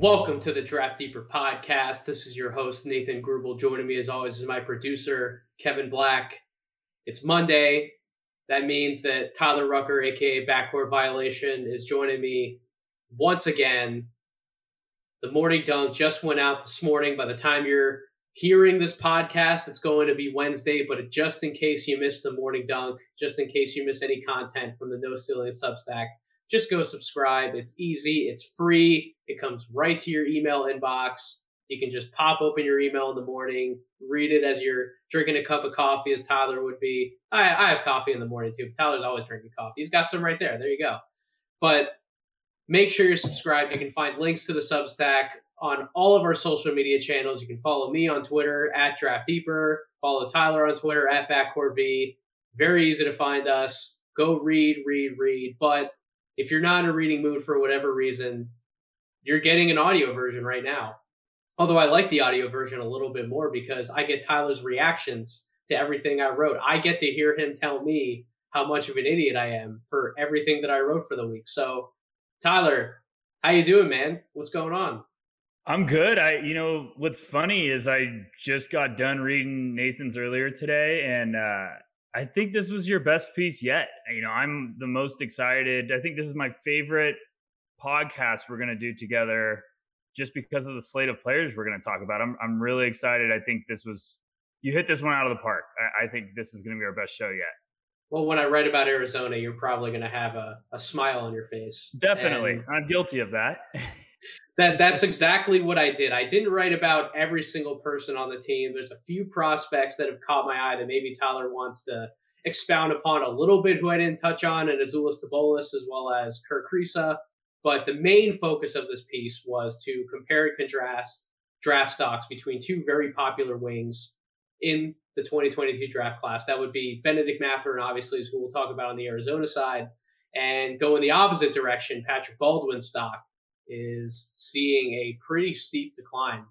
Welcome to the Draft Deeper podcast. This is your host, Nathan Grubel. Joining me, as always, is my producer, Kevin Black. It's Monday. That means that Tyler Rucker, aka Backcourt Violation, is joining me once again. The morning dunk just went out this morning. By the time you're hearing this podcast, it's going to be Wednesday. But just in case you missed the morning dunk, just in case you miss any content from the No Ceiling Substack, just go subscribe. It's easy, it's free, it comes right to your email inbox. You can just pop open your email in the morning, read it as you're drinking a cup of coffee, as Tyler would be. I, I have coffee in the morning too. Tyler's always drinking coffee. He's got some right there. There you go. But make sure you're subscribed. You can find links to the Substack on all of our social media channels. You can follow me on Twitter at Draft Deeper. Follow Tyler on Twitter at BackcourtV. Very easy to find us. Go read, read, read. But if you're not in a reading mood for whatever reason, you're getting an audio version right now. Although I like the audio version a little bit more because I get Tyler's reactions to everything I wrote. I get to hear him tell me how much of an idiot I am for everything that I wrote for the week. So, Tyler, how you doing, man? What's going on? I'm good. I, you know, what's funny is I just got done reading Nathan's earlier today, and uh, I think this was your best piece yet. You know, I'm the most excited. I think this is my favorite podcast we're going to do together just because of the slate of players we're going to talk about. I'm, I'm really excited. I think this was, you hit this one out of the park. I, I think this is going to be our best show yet. Well, when I write about Arizona, you're probably going to have a, a smile on your face. Definitely. And I'm guilty of that. that that's exactly what I did. I didn't write about every single person on the team. There's a few prospects that have caught my eye that maybe Tyler wants to expound upon a little bit who I didn't touch on, and Azuolas Tubelis as well as Kerr Kriisa. But the main focus of this piece was to compare and contrast draft stocks between two very popular wings in the 2022 draft class. That would be Bennedict Mathurin, obviously, who we'll talk about on the Arizona side, and go in the opposite direction. Patrick Baldwin's stock is seeing a pretty steep decline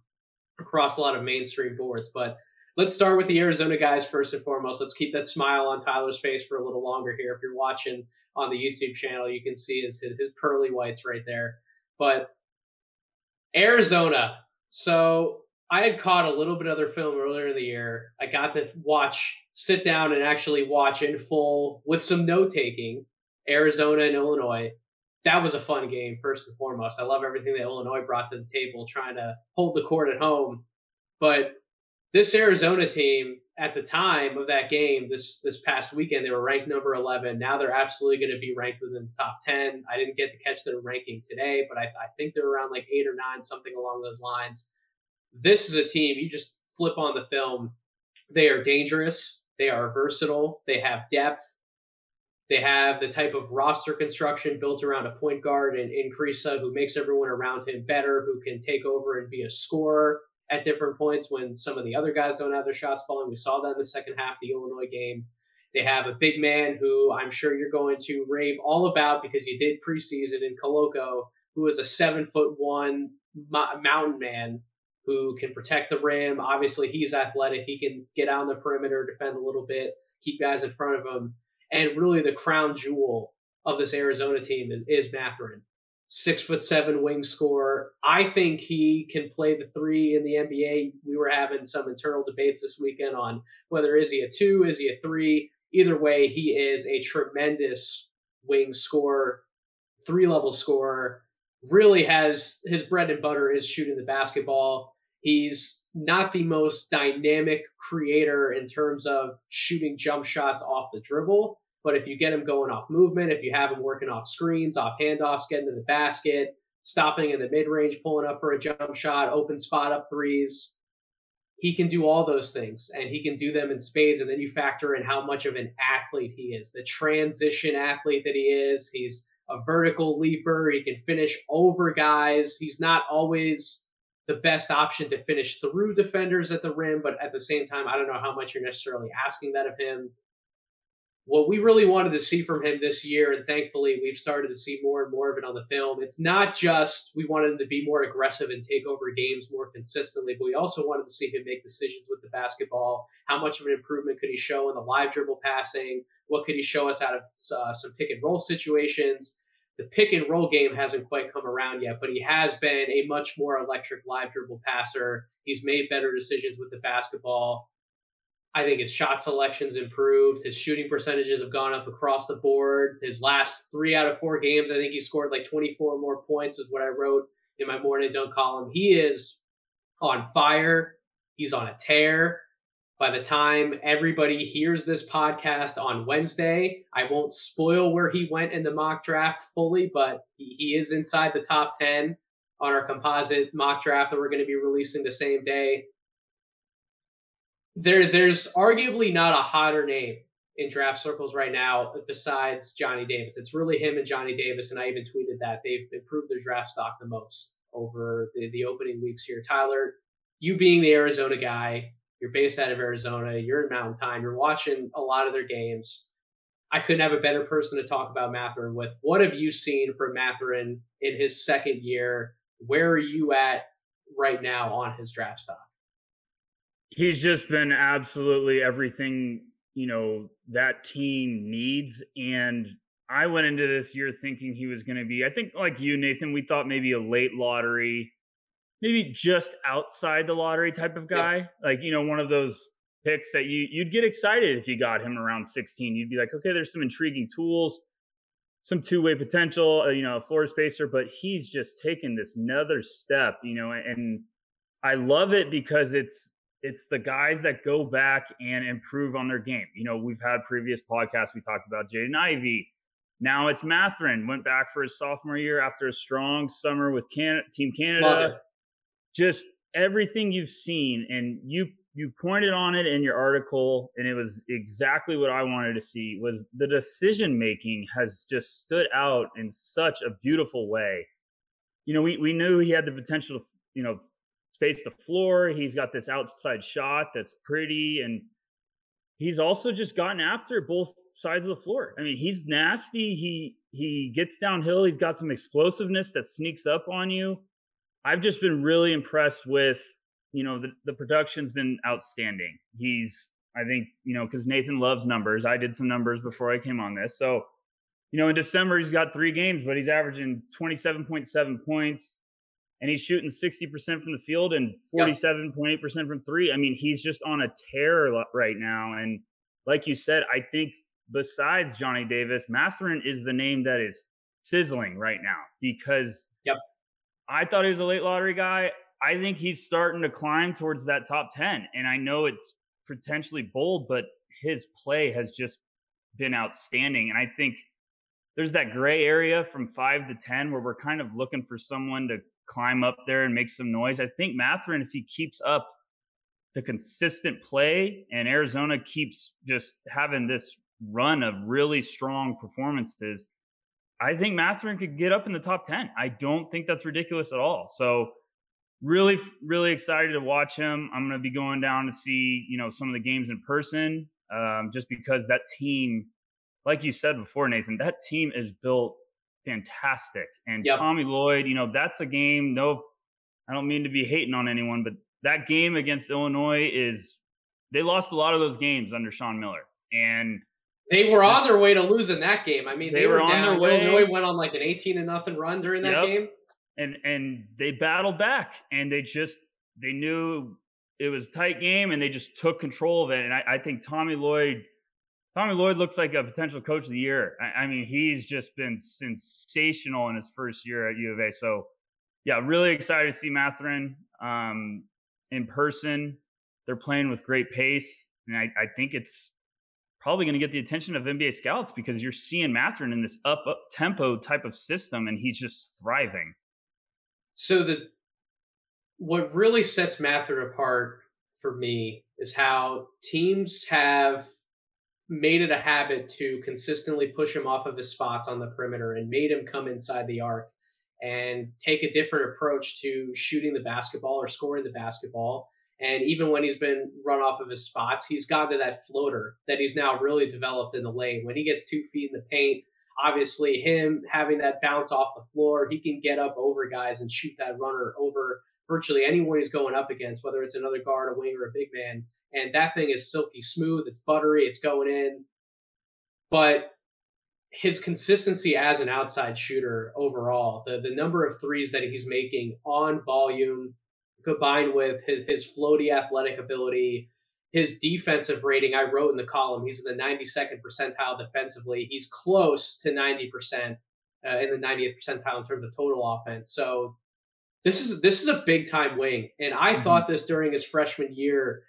across a lot of mainstream boards. But let's start with the Arizona guys first and foremost. Let's keep that smile on Tyler's face for a little longer here. If you're watching on the YouTube channel. You can see his his pearly whites right there. But Arizona. So I had caught a little bit of their film earlier in the year. I got to watch, sit down, and actually watch in full with some note taking. Arizona and Illinois. That was a fun game, first and foremost. I love everything that Illinois brought to the table, trying to hold the court at home. But this Arizona team, at the time of that game this this past weekend they were ranked number 11 now they're absolutely going to be ranked within the top 10 i didn't get to catch their ranking today but I, I think they're around like eight or nine something along those lines. This is a team you just flip on the film. They are dangerous. They are versatile. They have depth they have the type of roster construction built around a point guard and in Kriisa who makes everyone around him better, who can take over and be a scorer at different points when some of the other guys don't have their shots falling. We saw that in the second half, the Illinois game. They have a big man who I'm sure you're going to rave all about because you did preseason in Koloko, who is a seven foot one mountain man who can protect the rim. Obviously, he's athletic. He can get out on the perimeter, defend a little bit, keep guys in front of him. And really, the crown jewel of this Arizona team is, is Mathurin six foot seven wing scorer. I think he can play the three in the NBA. We were having some internal debates this weekend on whether is he a two, is he a three. Either way, he is a tremendous wing scorer, three level scorer. Really has his bread and butter is shooting the basketball. He's not the most dynamic creator in terms of shooting jump shots off the dribble, but if you get him going off movement, if you have him working off screens, off handoffs, getting to the basket, stopping in the mid range, pulling up for a jump shot, open spot up threes, he can do all those things and he can do them in spades. And then you factor in how much of an athlete he is, the transition athlete that he is. He's a vertical leaper. He can finish over guys. He's not always the best option to finish through defenders at the rim, but at the same time, I don't know how much you're necessarily asking that of him what we really wanted to see from him this year, and thankfully we've started to see more and more of it on the film. It's not just we wanted him to be more aggressive and take over games more consistently, but we also wanted to see him make decisions with the basketball. How much of an improvement could he show in the live dribble passing? What could he show us out of uh, some pick and roll situations? The pick and roll game hasn't quite come around yet, but he has been a much more electric live dribble passer. He's made better decisions with the basketball. I think his shot selection's improved. His shooting percentages have gone up across the board. His last three out of four games, I think he scored like 24 more points, is what I wrote in my morning dunk column. He is on fire. He's on a tear. By the time everybody hears this podcast on Wednesday, I won't spoil where he went in the mock draft fully, but he, is inside the top 10 on our composite mock draft that we're going to be releasing the same day there there's arguably not a hotter name in draft circles right now besides Johnny Davis. It's really him and Johnny Davis, and I even tweeted that they've improved their draft stock the most over the, the opening weeks here. Tyler, you being the Arizona guy, you're based out of Arizona, you're in Mountain Time, you're watching a lot of their games. I couldn't have a better person to talk about Mathurin with. What have you seen from Mathurin in his second year? Where are you at right now on his draft stock? he's just been absolutely everything you know that team needs and i went into this year thinking he was going to be i think like you nathan we thought maybe a late lottery maybe just outside the lottery type of guy yeah. like you know one of those picks that you you'd get excited if you got him around 16 you'd be like okay there's some intriguing tools some two-way potential uh, you know a floor spacer but he's just taken this another step you know and i love it because it's it's the guys that go back and improve on their game. You know, we've had previous podcasts we talked about Jaden Ivey. Now it's Mathurin went back for his sophomore year after a strong summer with Can- Team Canada. Just everything you've seen, and you you pointed on it in your article, and it was exactly what I wanted to see. Was the decision making has just stood out in such a beautiful way. You know, we we knew he had the potential to you know space the floor. He's got this outside shot that's pretty, and he's also just gotten after both sides of the floor. I mean, he's nasty. He he gets downhill. He's got some explosiveness that sneaks up on you. I've just been really impressed with you know the the production's been outstanding. He's I think you know because Nathan loves numbers. I did some numbers before I came on this, so you know in December he's got three games, but he's averaging twenty seven point seven points and he's shooting 60% from the field and 47.8% from three. I mean, he's just on a tear right now. And like you said, I think besides Johnny Davis, Mathurin is the name that is sizzling right now because yep. I thought he was a late lottery guy. I think he's starting to climb towards that top 10. And I know it's potentially bold, but his play has just been outstanding. And I think there's that gray area from five to 10 where we're kind of looking for someone to climb up there and make some noise. I think Mathurin, if he keeps up the consistent play and Arizona keeps just having this run of really strong performances, I think Mathurin could get up in the top 10. I don't think that's ridiculous at all. So, really, really excited to watch him. I'm going to be going down to see, you know, some of the games in person um, just because that team, like you said before, Nathan, that team is built fantastic. And yep. Tommy Lloyd, you know, that's a game. No, I don't mean to be hating on anyone, but that game against Illinois is they lost a lot of those games under Sean Miller. And they were on their way to losing that game. I mean, they, they were, were on their way. Illinois went on like an 18 to nothing run during that yep. game. And and they battled back and they just they knew it was a tight game and they just took control of it. And I, I think Tommy Lloyd Tommy Lloyd looks like a potential coach of the year. I, I, mean, he's just been sensational in his first year at U of A. So, yeah, really excited to see Mathurin um, in person. They're playing with great pace, and I, I think it's probably going to get the attention of NBA scouts because you're seeing Mathurin in this up, up tempo type of system, and he's just thriving. So the what really sets Mathurin apart for me is how teams have made it a habit to consistently push him off of his spots on the perimeter and made him come inside the arc and take a different approach to shooting the basketball or scoring the basketball. And even when he's been run off of his spots, he's gotten to that floater that he's now really developed in the lane. When he gets two feet in the paint, obviously him having that bounce off the floor, he can get up over guys and shoot that runner over virtually anyone he's going up against, whether it's another guard, a wing, or a big man and that thing is silky smooth. It's buttery. It's going in. But his consistency as an outside shooter overall, the the number of threes that he's making on volume, combined with his his floaty athletic ability, his defensive rating. I wrote in the column he's in the 92nd percentile defensively. He's close to 90 percent uh, in the 90th percentile in terms of total offense. So this is this is a big time wing, and I mm-hmm. thought this during his freshman year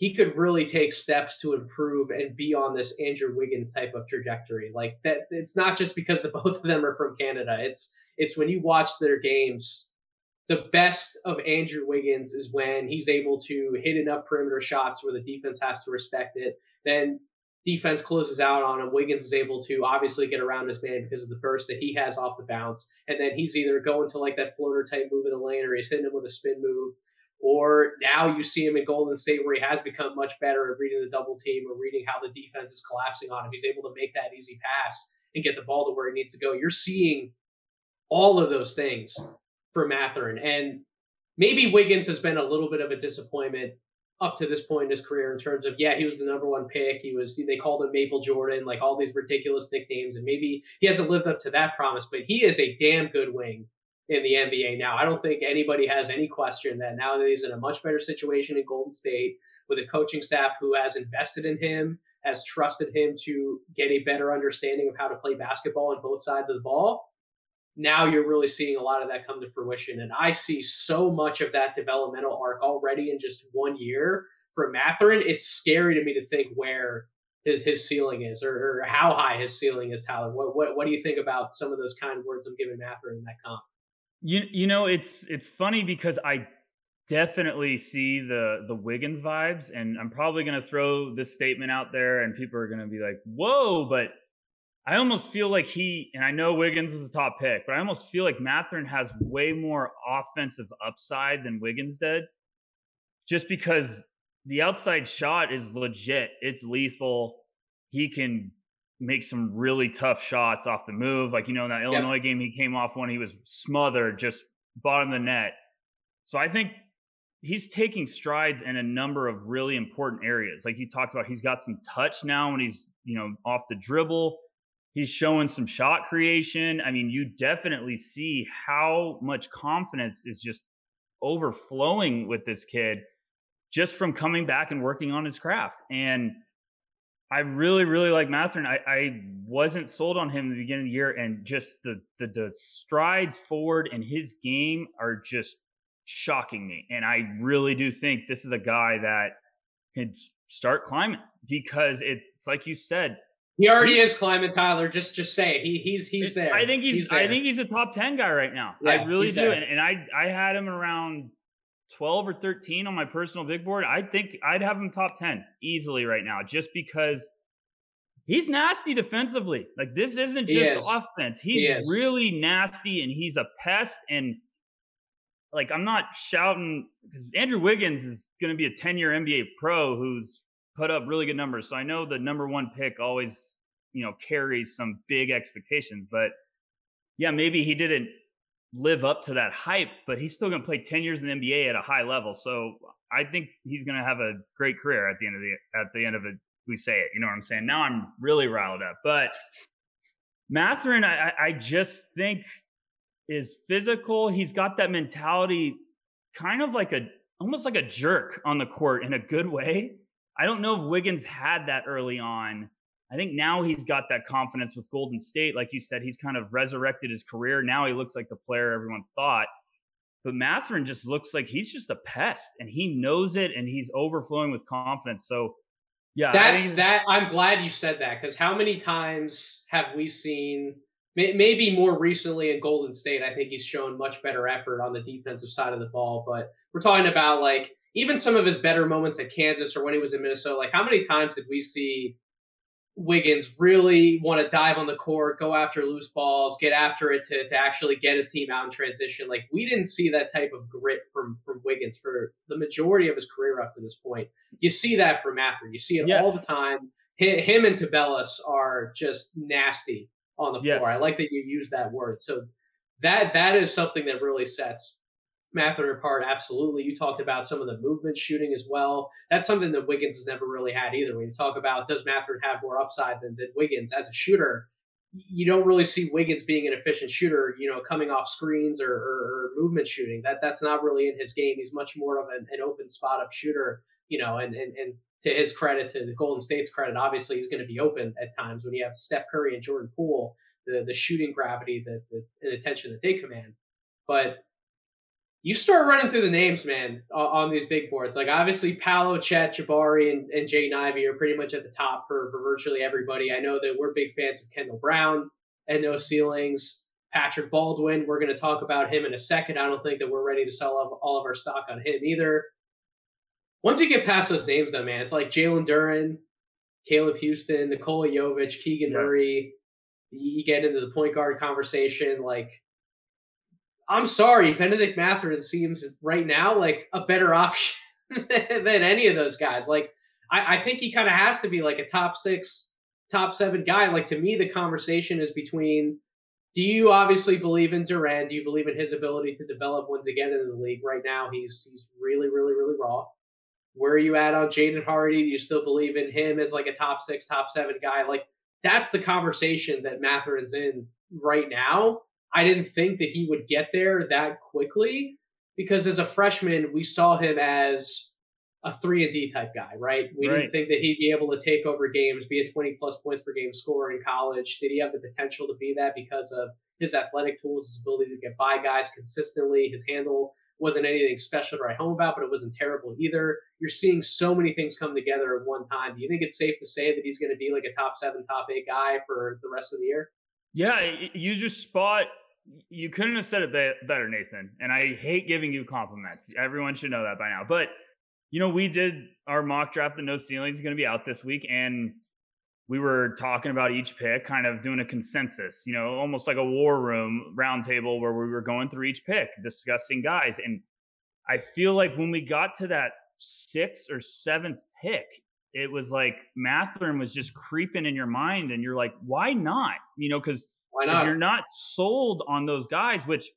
he could really take steps to improve and be on this Andrew Wiggins type of trajectory. Like that, it's not just because the both of them are from Canada. It's it's when you watch their games. The best of Andrew Wiggins is when he's able to hit enough perimeter shots where the defense has to respect it. Then defense closes out on him. Wiggins is able to obviously get around his man because of the burst that he has off the bounce. And then he's either going to like that floater type move in the lane or he's hitting him with a spin move or now you see him in Golden State where he has become much better at reading the double team or reading how the defense is collapsing on him. He's able to make that easy pass and get the ball to where he needs to go. You're seeing all of those things for Mathurin. And maybe Wiggins has been a little bit of a disappointment up to this point in his career in terms of yeah he was the number one pick he was they called him maple jordan like all these ridiculous nicknames and maybe he hasn't lived up to that promise but he is a damn good wing in the NBA now. I don't think anybody has any question that now that he's in a much better situation in Golden State with a coaching staff who has invested in him, has trusted him to get a better understanding of how to play basketball on both sides of the ball. Now you're really seeing a lot of that come to fruition. And I see so much of that developmental arc already in just one year for Mathurin. It's scary to me to think where his his ceiling is or, or how high his ceiling is, Tyler. What, what what do you think about some of those kind words I'm giving Mathurin in that comp? You you know it's it's funny because I definitely see the the Wiggins vibes, and I'm probably going to throw this statement out there, and people are going to be like, "Whoa!" But I almost feel like he, and I know Wiggins was a top pick, but I almost feel like Mathurin has way more offensive upside than Wiggins did, just because the outside shot is legit. It's lethal. He can make some really tough shots off the move. Like, you know, in that Illinois yep. game, he came off one, he was smothered, just bottom of the net. So I think he's taking strides in a number of really important areas. Like you talked about, he's got some touch now when he's, you know, off the dribble. He's showing some shot creation. I mean, you definitely see how much confidence is just overflowing with this kid just from coming back and working on his craft. And I really, really like Mathurin. I, I wasn't sold on him in the beginning of the year, and just the, the the strides forward in his game are just shocking me. And I really do think this is a guy that can start climbing because it's like you said. He already is climbing, Tyler. Just just say it. He he's he's there. I think he's, he's I think he's a top ten guy right now. Yeah, I really do. And, and I I had him around 12 or 13 on my personal big board, I think I'd have him top 10 easily right now just because he's nasty defensively. Like this isn't just is. offense. He's he really nasty and he's a pest and like I'm not shouting because Andrew Wiggins is going to be a 10 year NBA pro who's put up really good numbers. So I know the number one pick always, you know, carries some big expectations, but yeah, maybe he didn't live up to that hype, but he's still going to play 10 years in the NBA at a high level. So I think he's going to have a great career at the end of the at the end of it. We say it, you know what I'm saying? Now I'm really riled up. But Mathurin, I, I just think is physical. He's got that mentality, kind of like a almost like a jerk on the court in a good way. I don't know if Wiggins had that early on. I think now he's got that confidence with Golden State. Like you said, he's kind of resurrected his career. Now he looks like the player everyone thought. But Mathurin just looks like he's just a pest and he knows it and he's overflowing with confidence. So, yeah. That's that. I'm glad you said that because how many times have we seen, maybe more recently in Golden State, I think he's shown much better effort on the defensive side of the ball. But we're talking about like even some of his better moments at Kansas or when he was in Minnesota. Like, how many times did we see Wiggins really want to dive on the court, go after loose balls, get after it to, to actually get his team out in transition. Like we didn't see that type of grit from from Wiggins for the majority of his career up to this point. You see that from Mather. You see it yes. all the time. Him and Tubelis are just nasty on the floor. Yes. I like that you use that word. So that that is something that really sets Mather apart, absolutely. You talked about some of the movement shooting as well. That's something that Wiggins has never really had either. When you talk about does Mather have more upside than, than Wiggins as a shooter, you don't really see Wiggins being an efficient shooter, you know, coming off screens or, or, or, movement shooting. That that's not really in his game. He's much more of an, an open spot up shooter, you know, and, and and to his credit, to the Golden State's credit, obviously he's going to be open at times when you have Steph Curry and Jordan Poole, the the shooting gravity, the, the attention that they command. But you start running through the names, man, on, these big boards. Like obviously Paolo, Chet, Jabari, and, and Jaden Ivey are pretty much at the top for, for virtually everybody. I know that we're big fans of Kendall Brown and no ceilings. Patrick Baldwin, we're going to talk about him in a second. I don't think that we're ready to sell all of our stock on him either. Once you get past those names, though, man, it's like Jalen Duren, Caleb Houstan, Nikola Jovic, Keegan yes. Murray. You get into the point guard conversation, like I'm sorry, Bennedict Mathurin seems right now like a better option than any of those guys. Like, I, I think he kind of has to be like a top six, top seven guy. Like, to me, the conversation is between do you obviously believe in Duren? Do you believe in his ability to develop once again in the league? Right now, he's he's really, really, really raw. Where are you at on Jaden Hardy? Do you still believe in him as like a top six, top seven guy? Like, that's the conversation that Mathurin's in right now. I didn't think that he would get there that quickly because as a freshman, we saw him as a three and D type guy, right? We right. didn't think that he'd be able to take over games, be a 20 plus points per game scorer in college. Did he have the potential to be that because of his athletic tools, his ability to get by guys consistently? His handle wasn't anything special to write home about, but it wasn't terrible either. You're seeing so many things come together at one time. Do you think it's safe to say that he's going to be like a top seven, top eight guy for the rest of the year? Yeah, you just spot you couldn't have said it better, Nathan. And I hate giving you compliments. Everyone should know that by now. But you know, we did our mock draft. The no ceilings is going to be out this week, and we were talking about each pick, kind of doing a consensus. You know, almost like a war room roundtable where we were going through each pick, discussing guys. And I feel like when we got to that sixth or seventh pick, it was like Mathurin was just creeping in your mind, and you're like, why not? You know, because why not? If you're not sold on those guys, which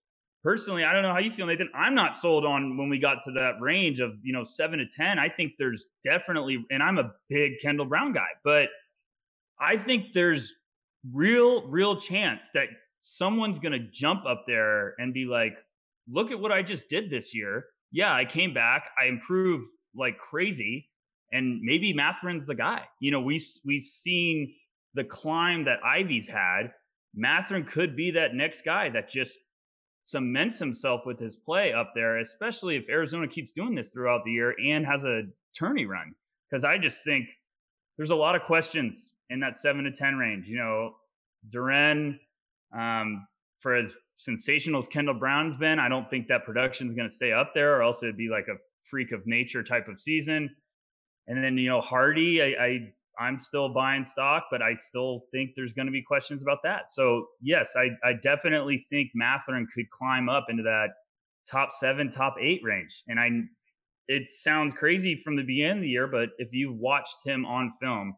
personally, I don't know how you feel, Nathan. I'm not sold on when we got to that range of, you know, seven to 10. I think there's definitely, and I'm a big Kendall Brown guy, but I think there's real, real chance that someone's going to jump up there and be like, look at what I just did this year. Yeah, I came back, I improved like crazy, and maybe Mathurin's the guy. You know, we we've seen the climb that Ivey's had, Mathurin could be that next guy that just cements himself with his play up there, especially if Arizona keeps doing this throughout the year and has a tourney run. Because I just think there's a lot of questions in that seven to 10 range. You know, Duren, um, for as sensational as Kendall Brown's been, I don't think that production is going to stay up there, or else it'd be like a freak of nature type of season. And then, you know, Hardy, I, I I'm still buying stock, but I still think there's going to be questions about that. So yes, I, I definitely think Mathurin could climb up into that top seven, top eight range. And I, it sounds crazy from the beginning of the year, but if you've watched him on film,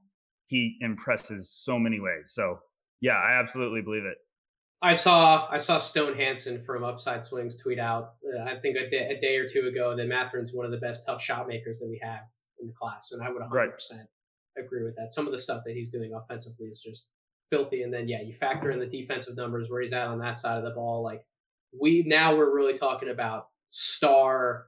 he impresses so many ways. So yeah, I absolutely believe it. I saw I saw Stone Hansen from Upside Swings tweet out uh, I think a day, a day, or two ago that Mathurin's one of the best tough shot makers that we have in the class, and I would 100% right agree with that. Some of the stuff that he's doing offensively is just filthy. And then yeah, you factor in the defensive numbers where he's at on that side of the ball. Like we now we're really talking about star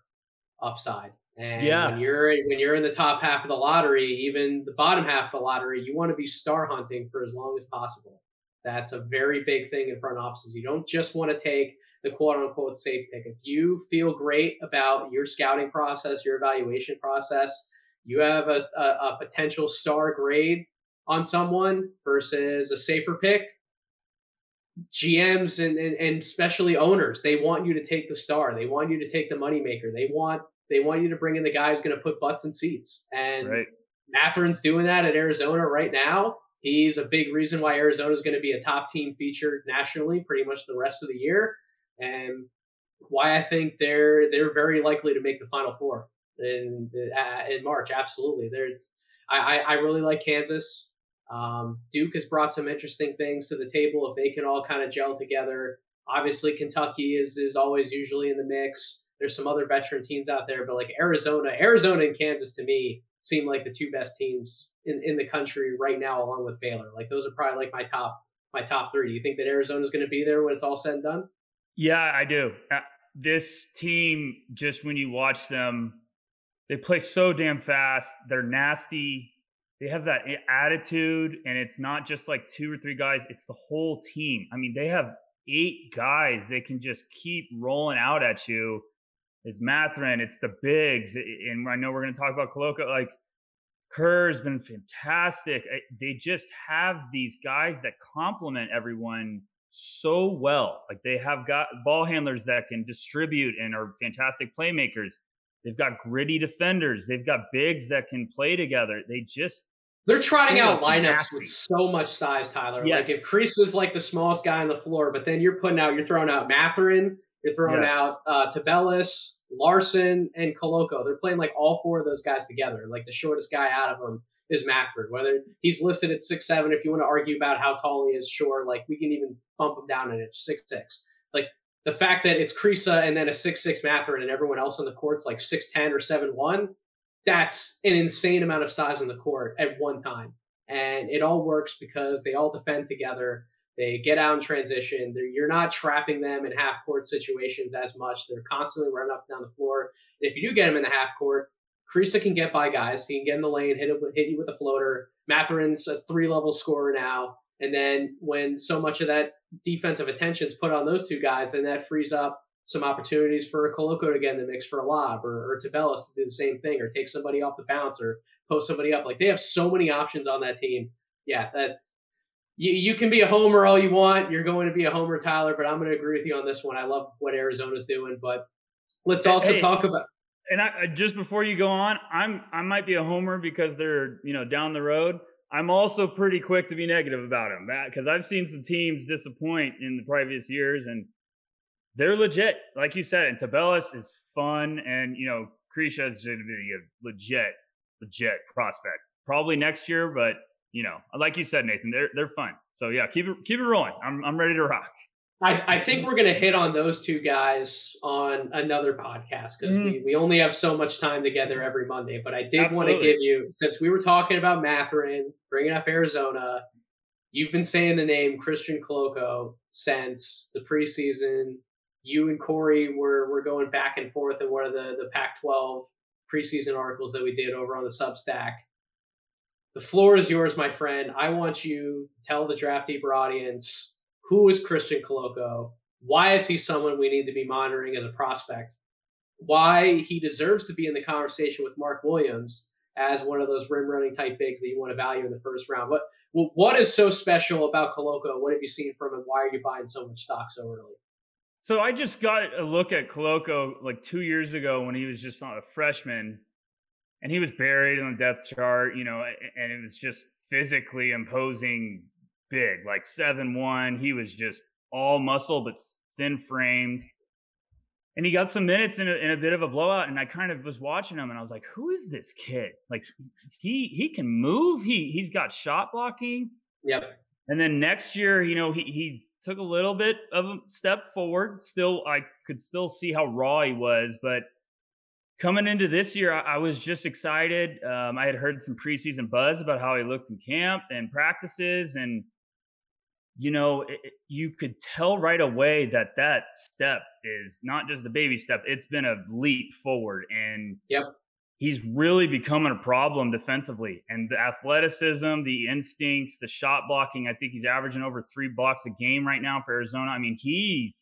upside. And yeah. when you're when you're in the top half of the lottery, even the bottom half of the lottery, you want to be star hunting for as long as possible. That's a very big thing in front offices. You don't just want to take the quote unquote safe pick. If you feel great about your scouting process, your evaluation process, you have a, a, a potential star grade on someone versus a safer pick, GMs and, and, and especially owners, they want you to take the star. They want you to take the moneymaker. They want they want you to bring in the guy who's going to put butts in seats. And right. Mathurin's doing that at Arizona right now. He's a big reason why Arizona is going to be a top team featured nationally pretty much the rest of the year, and why I think they're they're very likely to make the Final Four in uh, in March. Absolutely, there. I, I really like Kansas. Um, Duke has brought some interesting things to the table if they can all kind of gel together. Obviously, Kentucky is is always usually in the mix. There's some other veteran teams out there, but like Arizona, Arizona and Kansas to me seem like the two best teams in, in the country right now, along with Baylor. Like those are probably like my top my top three. Do you think that Arizona is going to be there when it's all said and done? Yeah, I do. Uh, this team, just when you watch them, they play so damn fast. They're nasty. They have that attitude, and it's not just like two or three guys, it's the whole team. I mean, they have eight guys they can just keep rolling out at you. It's Mathurin, it's the bigs, and I know we're going to talk about Koloko. Like Kerr's been fantastic. They just have these guys that complement everyone so well. Like they have got ball handlers that can distribute and are fantastic playmakers. They've got gritty defenders. They've got bigs that can play together. They just they're trotting out lineups nasty. with so much size, Tyler. Yes. Like if Kriisa is like the smallest guy on the floor, but then you're putting out, you're throwing out Mathurin, you're throwing yes. out uh, Tubelis, Larsson, and Koloko. They're playing like all four of those guys together. Like the shortest guy out of them is Matford. Whether he's listed at six seven, if you want to argue about how tall he is, sure. Like we can even bump him down an inch, six six. Like the fact that it's Kriisa and then a six six Mathurin and everyone else on the court's like six ten or seven one that's an insane amount of size on the court at one time. And it all works because they all defend together. They get out in transition. They're, you're not trapping them in half court situations as much. They're constantly running up and down the floor. And if you do get them in the half court, Kriisa can get by guys. He can get in the lane, hit, it, hit you with a floater. Mathurin's a three level scorer now. And then when so much of that defensive attention is put on those two guys, then that frees up some opportunities for a Koloko to get in the mix for a lob or, or Tubelis to do the same thing or take somebody off the bounce or post somebody up. Like they have so many options on that team. Yeah, that you, you can be a homer all you want. You're going to be a homer, Tyler, but I'm going to agree with you on this one. I love what Arizona's doing, but let's also hey, talk about. And I, uh, just before you go on, I'm I might be a homer because they're you know down the road. I'm also pretty quick to be negative about him because I've seen some teams disappoint in the previous years, and they're legit, like you said. And Tubelis is fun, and you know, Kriisa is going to be a legit, legit prospect. Probably next year, but you know, like you said, Nathan, they're they're fun. So yeah, keep it keep it rolling. I'm I'm ready to rock. I, I think we're going to hit on those two guys on another podcast because mm. we, we only have so much time together every Monday. But I did want to give you, since we were talking about Mathurin, bringing up Arizona, you've been saying the name Christian Koloko since the preseason you and Corey were were going back and forth in one of the the Pac-12 preseason articles that we did over on the Substack. The floor is yours, my friend. I want you to tell the draft deeper audience who is Christian Koloko. Why is he someone we need to be monitoring as a prospect? Why he deserves to be in the conversation with Mark Williams as one of those rim running type bigs that you want to value in the first round. What what is so special about Koloko? What have you seen from him? Why are you buying so much stock so early? So I just got a look at Koloko like two years ago when he was just not a freshman, and he was buried on the depth chart, you know, and it was just physically imposing, big, like seven one. He was just all muscle but thin framed, and he got some minutes in a, in a bit of a blowout. And I kind of was watching him, and I was like, "Who is this kid? Like he he can move. He he's got shot blocking. Yep. And then next year, you know, he he took a little bit of a step forward. Still, I could still see how raw he was, but coming into this year, I, I was just excited. Um, I had heard some preseason buzz about how he looked in camp and practices, and you know, it, you could tell right away that that step is not just a baby step; it's been a leap forward. And yep he's really becoming a problem defensively. And the athleticism, the instincts, the shot blocking, I think he's averaging over three blocks a game right now for Arizona. I mean, he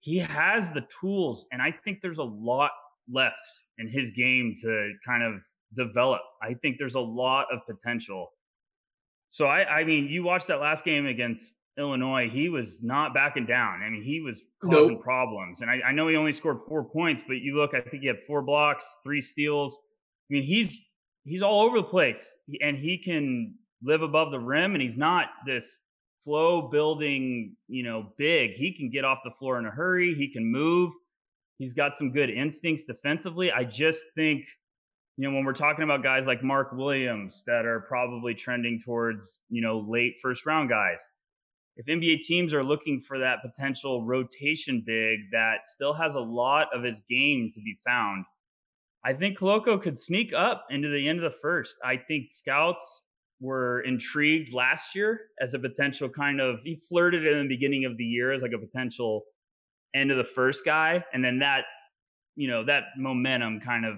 he has the tools, and I think there's a lot left in his game to kind of develop. I think there's a lot of potential. So I, I mean, you watched that last game against Illinois, he was not backing down. I mean, he was causing nope. problems. And I, I, know he only scored four points, but you look, I think he had four blocks, three steals. I mean, he's he's all over the place, and he can live above the rim. And he's not this flow building, you know, big. He can get off the floor in a hurry. He can move. He's got some good instincts defensively. I just think, you know, when we're talking about guys like Mark Williams that are probably trending towards, you know, late first round guys if NBA teams are looking for that potential rotation big that still has a lot of his game to be found, I think Koloko could sneak up into the end of the first. I think scouts were intrigued last year as a potential kind of he flirted in the beginning of the year as like a potential end of the first guy and then that you know that momentum kind of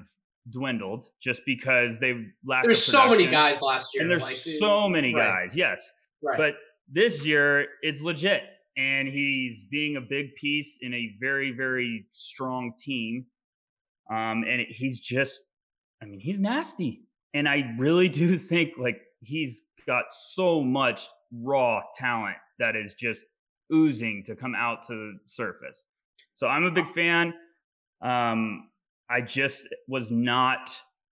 dwindled just because they lacked there's so many guys last year and there's like, so many right. guys yes. Right. but this year it's legit. And he's being a big piece in a very very strong team. Um and he's just i mean he's nasty. And i really do think like he's got so much raw talent that is just oozing to come out to the surface. So i'm a big fan. Um i just was not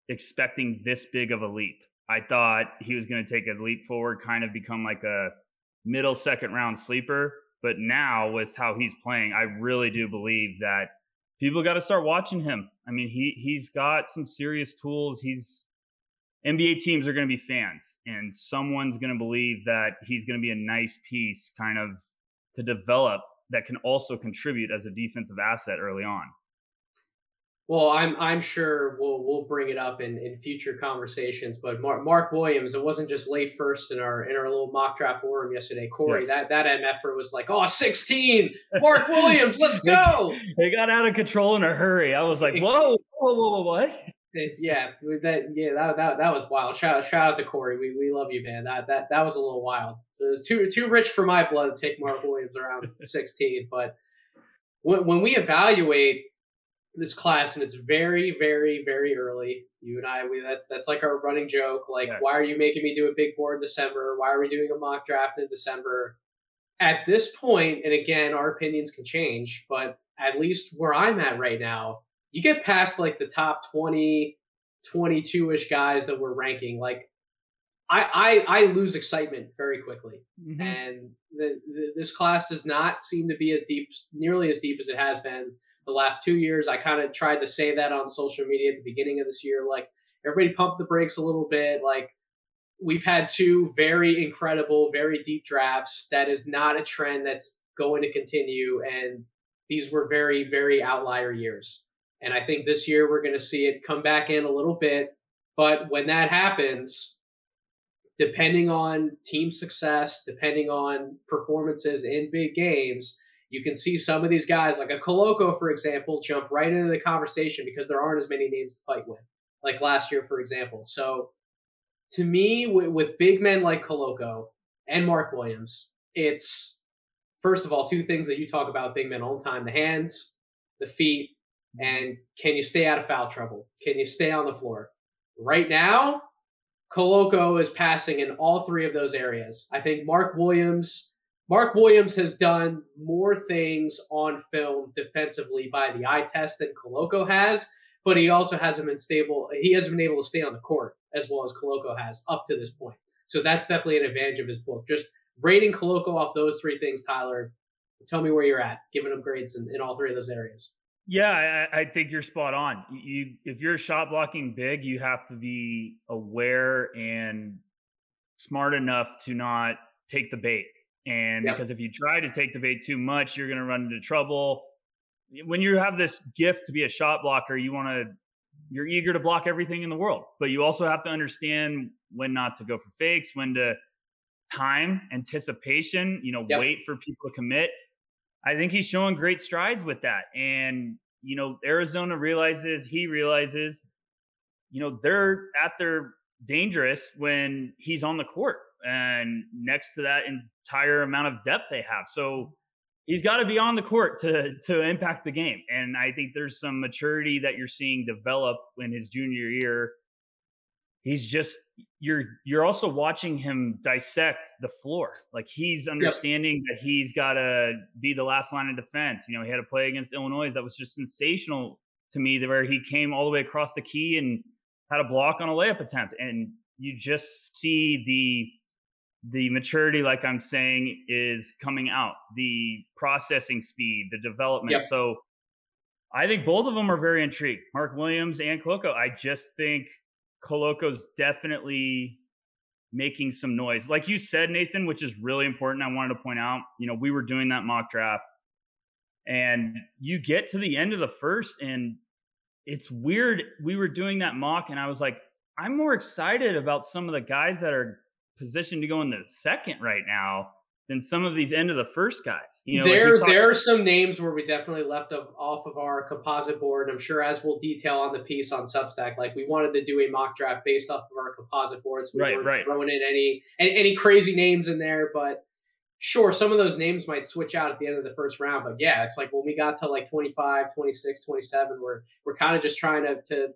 expecting this big of a leap i thought he was going to take a leap forward kind of become like a middle second round sleeper but now with how he's playing, I really do believe that people got to start watching him. I mean, he he's got some serious tools. He's NBA teams are going to be fans, and someone's going to believe that he's going to be a nice piece, kind of to develop that can also contribute as a defensive asset early on. Well, I'm I'm sure we'll we'll bring it up in, in future conversations. But Mark, Mark Williams, it wasn't just late first in our in our little mock draft forum yesterday. Corey, yes. that that MFer was like, oh, 16, Mark Williams, let's go. they got out of control in a hurry. I was like, whoa, whoa, whoa, whoa, what? Yeah, that yeah, that, that that was wild. Shout shout out to Corey. We we love you, man. That that that was a little wild. It was too too rich for my blood to take Mark Williams around 16. But when when we evaluate this class and it's very very very early. You and i we that's that's like our running joke like yes. why are you making me do a big board in december? Why are we doing a mock draft in december? At this point and again our opinions can change but at least where i'm at right now you get past like the top 20 22ish guys that we're ranking like I, I, I lose excitement very quickly, mm-hmm. and the, the, this class does not seem to be as deep, nearly as deep as it has been the last two years. I kind of tried to say that on social media at the beginning of this year. Like, everybody pump the brakes a little bit. Like, we've had two very incredible, very deep drafts. That is not a trend that's going to continue. And these were very, very outlier years. And I think this year we're going to see it come back in a little bit. But when that happens, depending on team success, depending on performances in big games, you can see some of these guys, like a Koloko, for example, jump right into the conversation because there aren't as many names to fight with, like last year, for example. So, to me, with, with big men like Koloko and Mark Williams, it's first of all two things that you talk about big men all the time: the hands, the feet, mm-hmm. and can you stay out of foul trouble? Can you stay on the floor? Right now, Koloko is passing in all three of those areas. I think Mark Williams Mark Williams has done more things on film defensively by the eye test than Koloko has, but he also hasn't been stable. He hasn't been able to stay on the court as well as Koloko has up to this point. So that's definitely an advantage of his book. Just rating Koloko off those three things, Tyler. Tell me where you're at, giving him grades in, in all three of those areas. Yeah, I, I, think you're spot on. You, if you're shot blocking big, you have to be aware and smart enough to not take the bait. And yep. because if you try to take the bait too much, you're going to run into trouble. When you have this gift to be a shot blocker, you want to, you're eager to block everything in the world, but you also have to understand when not to go for fakes, when to time, anticipation, you know, yep. wait for people to commit. I think he's showing great strides with that. And, you know, Arizona realizes, he realizes, you know, they're at their dangerous when he's on the court and next to that entire amount of depth they have. So he's got to be on the court to to impact the game. And I think there's some maturity that you're seeing develop in his junior year. He's just you're you're also watching him dissect the floor. Like he's understanding yep. that he's got to be the last line of defense. You know, he had a play against Illinois that was just sensational to me, where he came all the way across the key and had a block on a layup attempt, and you just see the the maturity, like I'm saying, is coming out. The processing speed, the development. Yep. So I think both of them are very intrigued. Mark Williams and Koloko I just think Koloko's definitely making some noise. Like you said, Nathan, which is really important. I wanted to point out, you know, we were doing that mock draft and you get to the end of the first and it's weird. We were doing that mock and I was like, I'm more excited about some of the guys that are positioned to go in the second right now than some of these end of the first guys. You know, there like there are some names where we definitely left of, off of our composite board. I'm sure as we'll detail on the piece on Substack, like we wanted to do a mock draft based off of our composite boards. We right, weren't right. throwing in any, any any crazy names in there, but sure, some of those names might switch out at the end of the first round. But yeah, it's like when we got to like 25, 26, 27, we're we're kind of just trying to to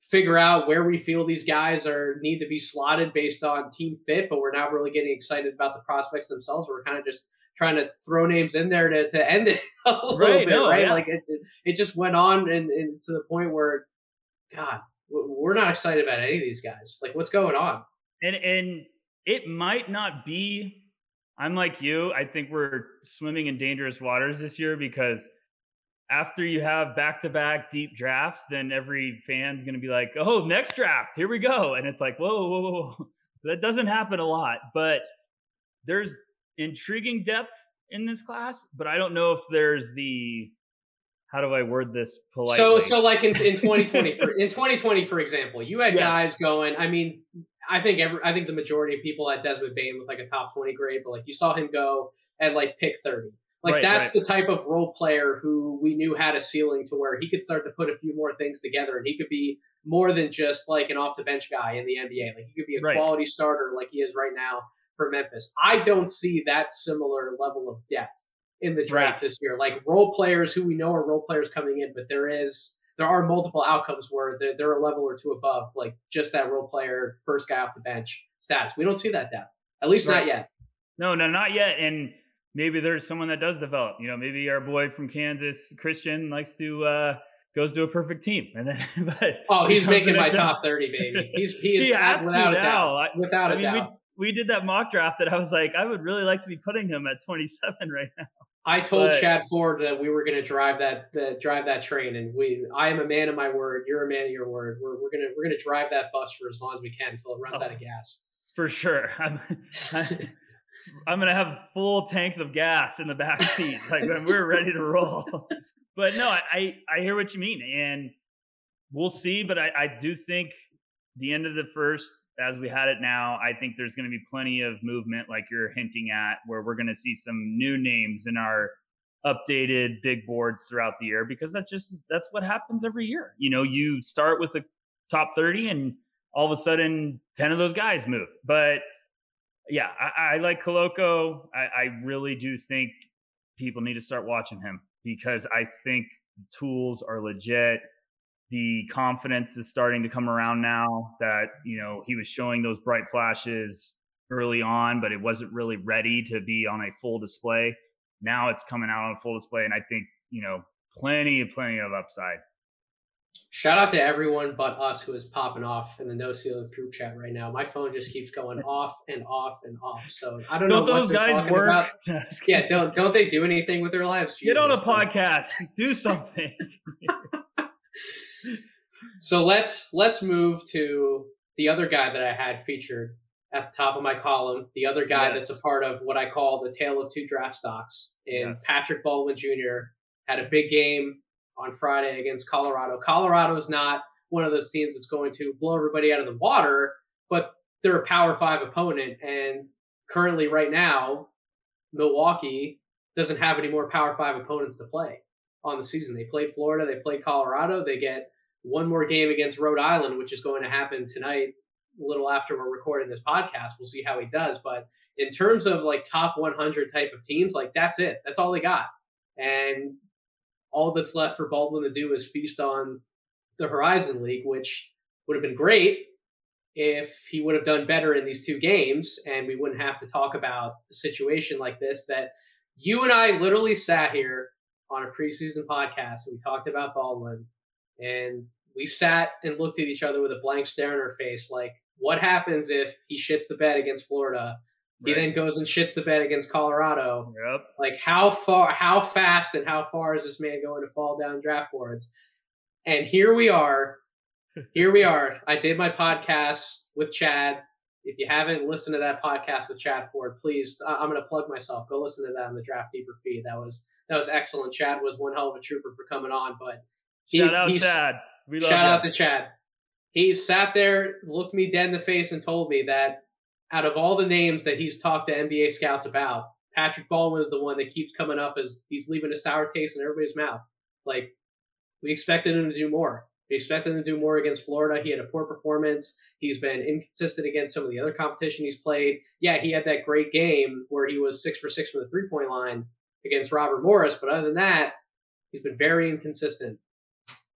figure out where we feel these guys are need to be slotted based on team fit, but we're not really getting excited about the prospects themselves. We're kind of just trying to throw names in there to, to end it a little right, bit, no, right? Yeah. Like it, it, it, just went on and, and to the point where, God, we're not excited about any of these guys. Like, what's going on? And and it might not be. I'm like you. I think we're swimming in dangerous waters this year because after you have back to back deep drafts, then every fan's going to be like, oh, next draft, here we go. And it's like, whoa, whoa, whoa. That doesn't happen a lot, but there's intriguing depth in this class, but I don't know if there's the, how do I word this politely? So, so like in, in 2020, in 2020, for example, you had yes. guys going, I mean, I think every, I think the majority of people at Desmond Bane with like a top 20 grade, but like you saw him go at like pick 30 like right, that's right. the type of role player who we knew had a ceiling to where he could start to put a few more things together and he could be more than just like an off the bench guy in the NBA. Like he could be a right. quality starter like he is right now for Memphis. I don't see that similar level of depth in the draft this year. Like role players who we know are role players coming in, but there is there are multiple outcomes where they're, they're a level or two above, like just that role player, first guy off the bench status. We don't see that depth, at least not yet. No, no, not yet. And maybe there's someone that does develop. You know, maybe our boy from Kansas, Christian, likes to uh goes to a perfect team, and then but oh, he's making my top thirty, baby. He's he is he has without to a now. doubt. Without I a mean, doubt. We, we did that mock draft that I was like, I would really like to be putting him at 27 right now. I told but, Chad Ford that we were going to drive that the, drive that train, and we. I am a man of my word. You're a man of your word. We're, we're gonna we're gonna drive that bus for as long as we can until it runs oh, out of gas. For sure. I'm, gonna have full tanks of gas in the back seat, like when we're ready to roll. but no, I I hear what you mean, and we'll see. But I, I do think the end of the first, as we had it now, I think there's going to be plenty of movement, like you're hinting at, where we're going to see some new names in our updated big boards throughout the year because that's just that's what happens every year. You know, you start with a top 30 and all of a sudden 10 of those guys move. But yeah, I, I like Koloko. I, I, really do think people need to start watching him because I think the tools are legit. The confidence is starting to come around now that, you know, he was showing those bright flashes early on, but it wasn't really ready to be on a full display. Now it's coming out on a full display. And I think, you know, plenty, plenty of upside. Shout out to everyone but us who is popping off in the no seal group chat right now. My phone just keeps going off and off and off. So I don't, don't know. those guys work? About. yeah, don't don't they do anything with their lives? Jesus. Get on a podcast. do something. so let's let's move to the other guy that I had featured at the top of my column. The other guy yes. that's a part of what I call the tale of two draft stocks in yes. Patrick Baldwin Jr. Had a big game on Friday against Colorado. Colorado is not one of those teams that's going to blow everybody out of the water, but they're a Power Five opponent, and currently, right now, Milwaukee doesn't have any more Power Five opponents to play on the season. They played Florida, they played Colorado, they get one more game against Rhode Island, which is going to happen tonight, a little after we're recording this podcast. We'll see how he does, but in terms of like top 100 type of teams, like that's it. That's all they got. And all that's left for Baldwin to do is feast on the Horizon League, which would have been great if he would have done better in these two games and we wouldn't have to talk about a situation like this that you and I literally sat here on a preseason podcast and we talked about Baldwin and we sat and looked at each other with a blank stare on our face like what happens if he shits the bed against Florida he right. then goes and shits the bed against Colorado. Yep. Like how far, how fast, and how far is this man going to fall down draft boards? And here we are. Here we are. I did my podcast with Chad. If you haven't listened to that podcast with Chad Ford, please, I'm going to plug myself. Go listen to that on the Draft Deeper feed. That was that was excellent. Chad was one hell of a trooper for coming on. But he, shout out Chad. We love shout you. out to Chad. He sat there, looked me dead in the face, and told me that out of all the names that he's talked to NBA scouts about, Patrick Baldwin is the one that keeps coming up as he's leaving a sour taste in everybody's mouth. Like we expected him to do more. We expected him to do more against Florida. He had a poor performance. He's been inconsistent against some of the other competition he's played. Yeah, he had that great game where he was six for six from the three point line against Robert Morris, but other than that, he's been very inconsistent.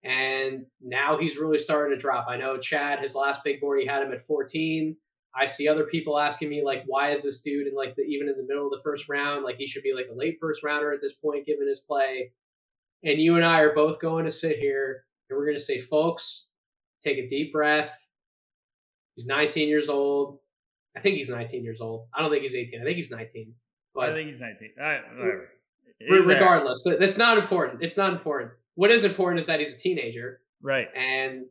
And now he's really starting to drop. I know Chad, his last big board, he had him at 14. I see other people asking me like, why is this dude in like the even in the middle of the first round? Like he should be like a late first rounder at this point, given his play. And you and I are both going to sit here and we're going to say, folks, take a deep breath. He's 19 years old. I think he's 19 years old. I don't think he's 18. I think he's 19. But I think he's 19. whatever. regardless, that. that's not important. It's not important. What is important is that he's a teenager. Right. And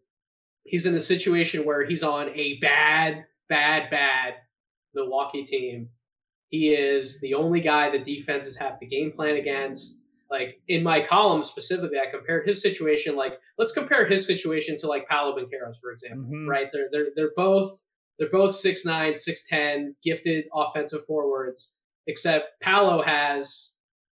he's in a situation where he's on a bad, bad, bad Milwaukee team. He is the only guy the defenses have to game plan against. Like in my column specifically, I compared his situation. Like let's compare his situation to like Paolo Banchero's, for example. Mm-hmm. Right? They're they're they're both they're both six nine, six ten, gifted offensive forwards. Except Paolo has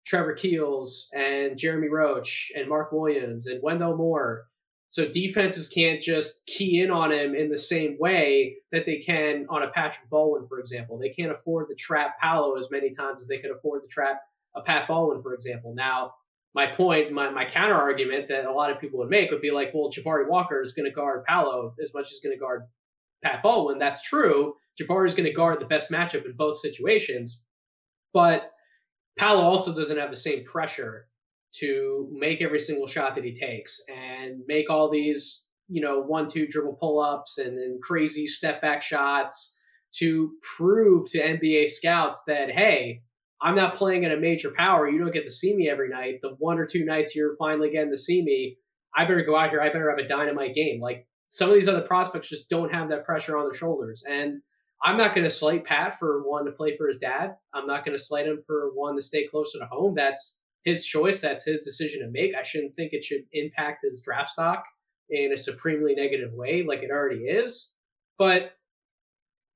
Trevor Keels and Jeremy Roach and Mark Williams and Wendell Moore. So defenses can't just key in on him in the same way that they can on a Patrick Baldwin, for example. They can't afford to trap Paolo as many times as they could afford to trap a Pat Baldwin, for example. Now, my point, my, my counter argument that a lot of people would make would be like, well, Jabari Walker is going to guard Paolo as much as he's going to guard Pat Baldwin. That's true. Jabari is going to guard the best matchup in both situations. But Paolo also doesn't have the same pressure to make every single shot that he takes and make all these, you know, one, two dribble pull ups and then crazy step back shots to prove to NBA scouts that, hey, I'm not playing at a major power. You don't get to see me every night. The one or two nights you're finally getting to see me, I better go out here. I better have a dynamite game. Like some of these other prospects just don't have that pressure on their shoulders. And I'm not going to slight Pat for one to play for his dad. I'm not going to slight him for one to stay closer to home. That's his choice. That's his decision to make. I shouldn't think it should impact his draft stock in a supremely negative way like it already is. But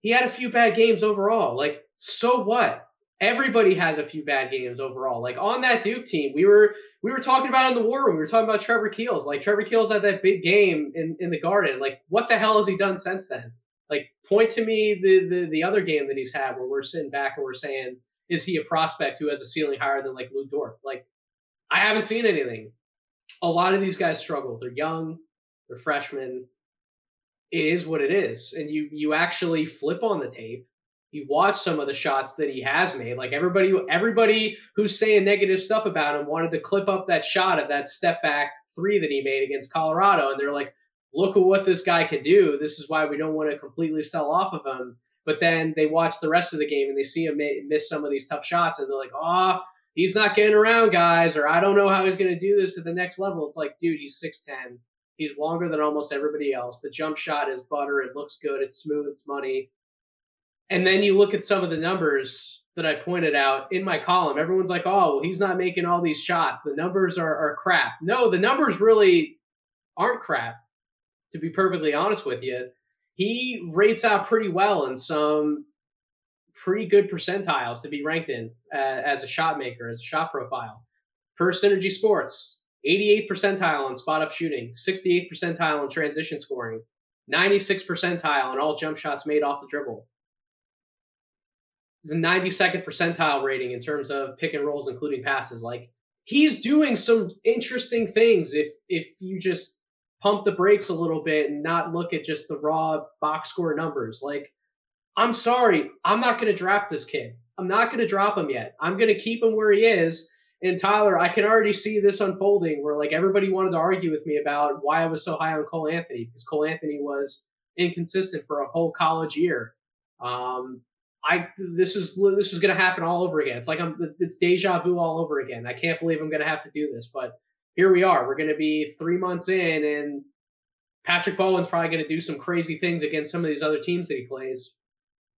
he had a few bad games overall. Like, so what? everybody has a few bad games overall. Like on that Duke team, we were we were talking about in the war room. We were talking about Trevor Keels. Like Trevor Keels had that big game in in the Garden. Like what the hell has he done since then? Like point to me the the the other game that he's had where we're sitting back and we're saying is he a prospect who has a ceiling higher than like Lu Dort? Like I haven't seen anything. A lot of these guys struggle. They're young. They're freshmen. It is what it is, and you you actually flip on the tape you watch some of the shots that he has made. Like everybody, everybody who's saying negative stuff about him wanted to clip up that shot of that step back three that he made against Colorado, and they're like, "Look at what this guy can do. This is why we don't want to completely sell off of him." But then they watch the rest of the game and they see him miss some of these tough shots, and they're like, "Oh, he's not getting around, guys," or "I don't know how he's going to do this at the next level." It's like, dude, he's six ten. He's longer than almost everybody else. The jump shot is butter. It looks good. It's smooth. It's money and then you look at some of the numbers that I pointed out in my column. Everyone's like, oh, well, he's not making all these shots. The numbers are, are crap. No, the numbers really aren't crap, to be perfectly honest with you. He rates out pretty well in some pretty good percentiles to be ranked in uh, as a shot maker, as a shot profile. Per Synergy Sports, 88th percentile on spot up shooting, 68th percentile in transition scoring, 96th percentile in all jump shots made off the dribble, He's a 92nd percentile rating in terms of pick and rolls, including passes. Like he's doing some interesting things if if you just pump the brakes a little bit and not look at just the raw box score numbers. Like, I'm sorry, I'm not going to draft this kid. I'm not going to drop him yet. I'm going to keep him where he is. And Tyler, I can already see this unfolding where like everybody wanted to argue with me about why I was so high on Cole Anthony because Cole Anthony was inconsistent for a whole college year. Um, I this is this is going to happen all over again. It's like I'm it's deja vu all over again. I can't believe I'm going to have to do this, but here we are. We're going to be three months in, and Patrick Baldwin's probably going to do some crazy things against some of these other teams that he plays.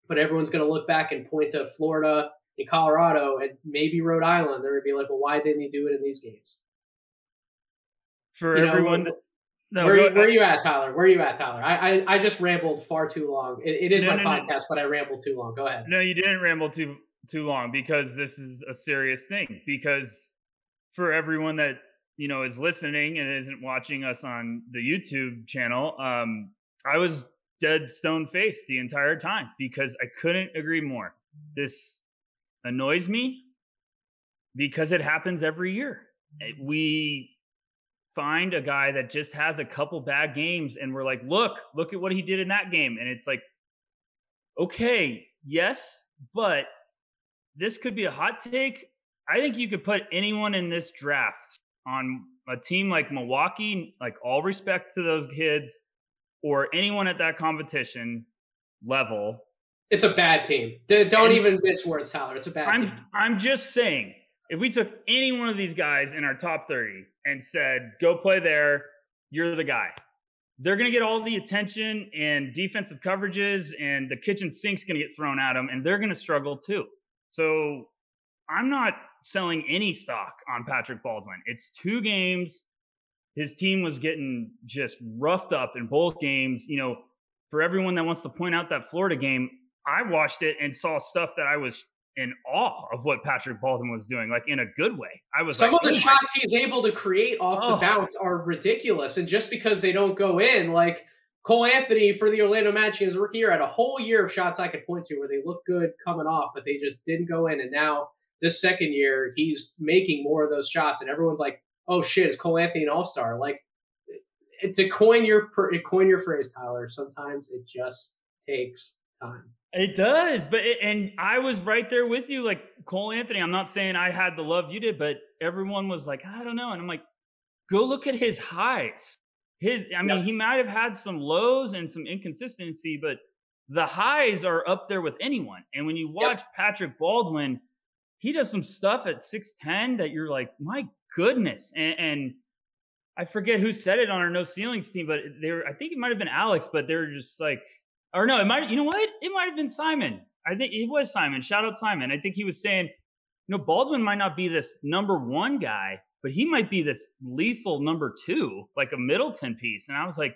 But everyone's going to look back and point to Florida and Colorado and maybe Rhode Island. They're going to be like, well, why didn't he do it in these games? For you everyone, know, No, where, you, where are you at, Tyler? Where are you at, Tyler? I I, I just rambled far too long. it, it is no, my no, podcast, no. but I rambled too long. Go ahead. No, you didn't ramble too too long because this is a serious thing. Because for everyone that you know is listening and isn't watching us on the YouTube channel, um, I was dead stone faced the entire time because I couldn't agree more. This annoys me because it happens every year. Eh, we find a guy that just has a couple bad games and we're like, look, look at what he did in that game. And it's like, okay, yes, but this could be a hot take. I think you could put anyone in this draft on a team like Milwaukee, like all respect to those kids, or anyone at that competition level. It's a bad team. Don't even mince words, Tyler. It's a bad I'm, team. I'm just saying, if we took any one of these guys in our top 30 and said, go play there, you're the guy. They're going to get all the attention and defensive coverages, and the kitchen sink's going to get thrown at them, and they're going to struggle too. So I'm not selling any stock on Patrick Baldwin. It's two games. His team was getting just roughed up in both games. You know, for everyone that wants to point out that Florida game, I watched it and saw stuff that I was in awe of what Patrick Baldwin was doing, like in a good way. I was some like, of the oh shots he's able to create off oh. the bounce are ridiculous, and just because they don't go in, like Cole Anthony for the Orlando Magic his rookie year had a whole year of shots I could point to where they look good coming off, but they just didn't go in, and now this second year he's making more of those shots, and everyone's like, "Oh shit, is Cole Anthony an All Star?" Like to coin your coin your phrase, Tyler. Sometimes it just takes time. It does, but it, and I was right there with you, like Cole Anthony. I'm not saying I had the love you did, but everyone was like, I don't know, and I'm like, go look at his highs. His, I mean, yep. he might have had some lows and some inconsistency, but the highs are up there with anyone. And when you watch yep. Patrick Baldwin, he does some stuff at 6'10 that you're like, my goodness. And, and I forget who said it on our no ceilings team, but they were, I think it might have been Alex, but they were just like, or no, it might. You know what? It might have been Simon. I think it was Simon. Shout out Simon. I think he was saying, you know, Baldwin might not be this number one guy, but he might be this lethal number two, like a Middleton piece. And I was like,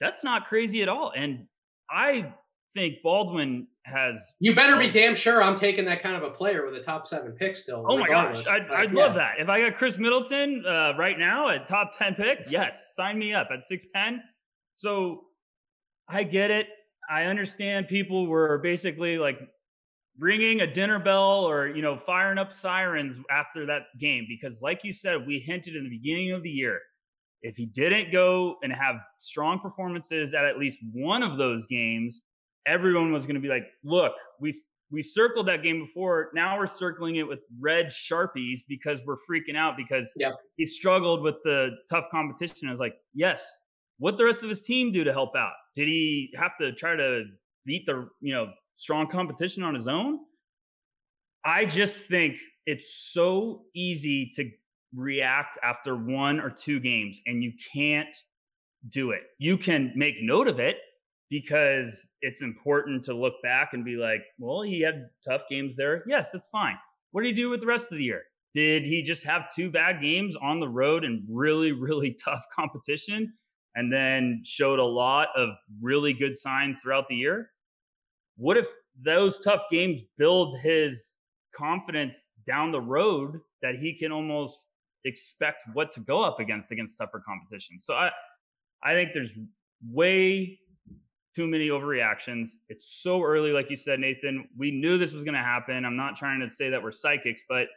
that's not crazy at all. And I think Baldwin has. You better be damn sure I'm taking that kind of a player with a top seven pick still. Oh my gosh, I'd, I'd yeah. love that. If I got Khris Middleton uh, right now at top ten pick, yes, sign me up at six ten. So I get it. I understand people were basically like ringing a dinner bell or you know firing up sirens after that game because like you said we hinted in the beginning of the year if he didn't go and have strong performances at at least one of those games everyone was going to be like look we we circled that game before now we're circling it with red sharpies because we're freaking out because yep. he struggled with the tough competition i was like yes what the rest of his team do to help out? Did he have to try to beat the you know strong competition on his own? I just think it's so easy to react after one or two games, and you can't do it. You can make note of it because it's important to look back and be like, well, he had tough games there. Yes, that's fine. What did he do with the rest of the year? Did he just have two bad games on the road and really, really tough competition? and then showed a lot of really good signs throughout the year. What if those tough games build his confidence down the road that he can almost expect what to go up against against tougher competition? So I I think there's way too many overreactions. It's so early, like you said, Nathan. We knew this was going to happen. I'm not trying to say that we're psychics, but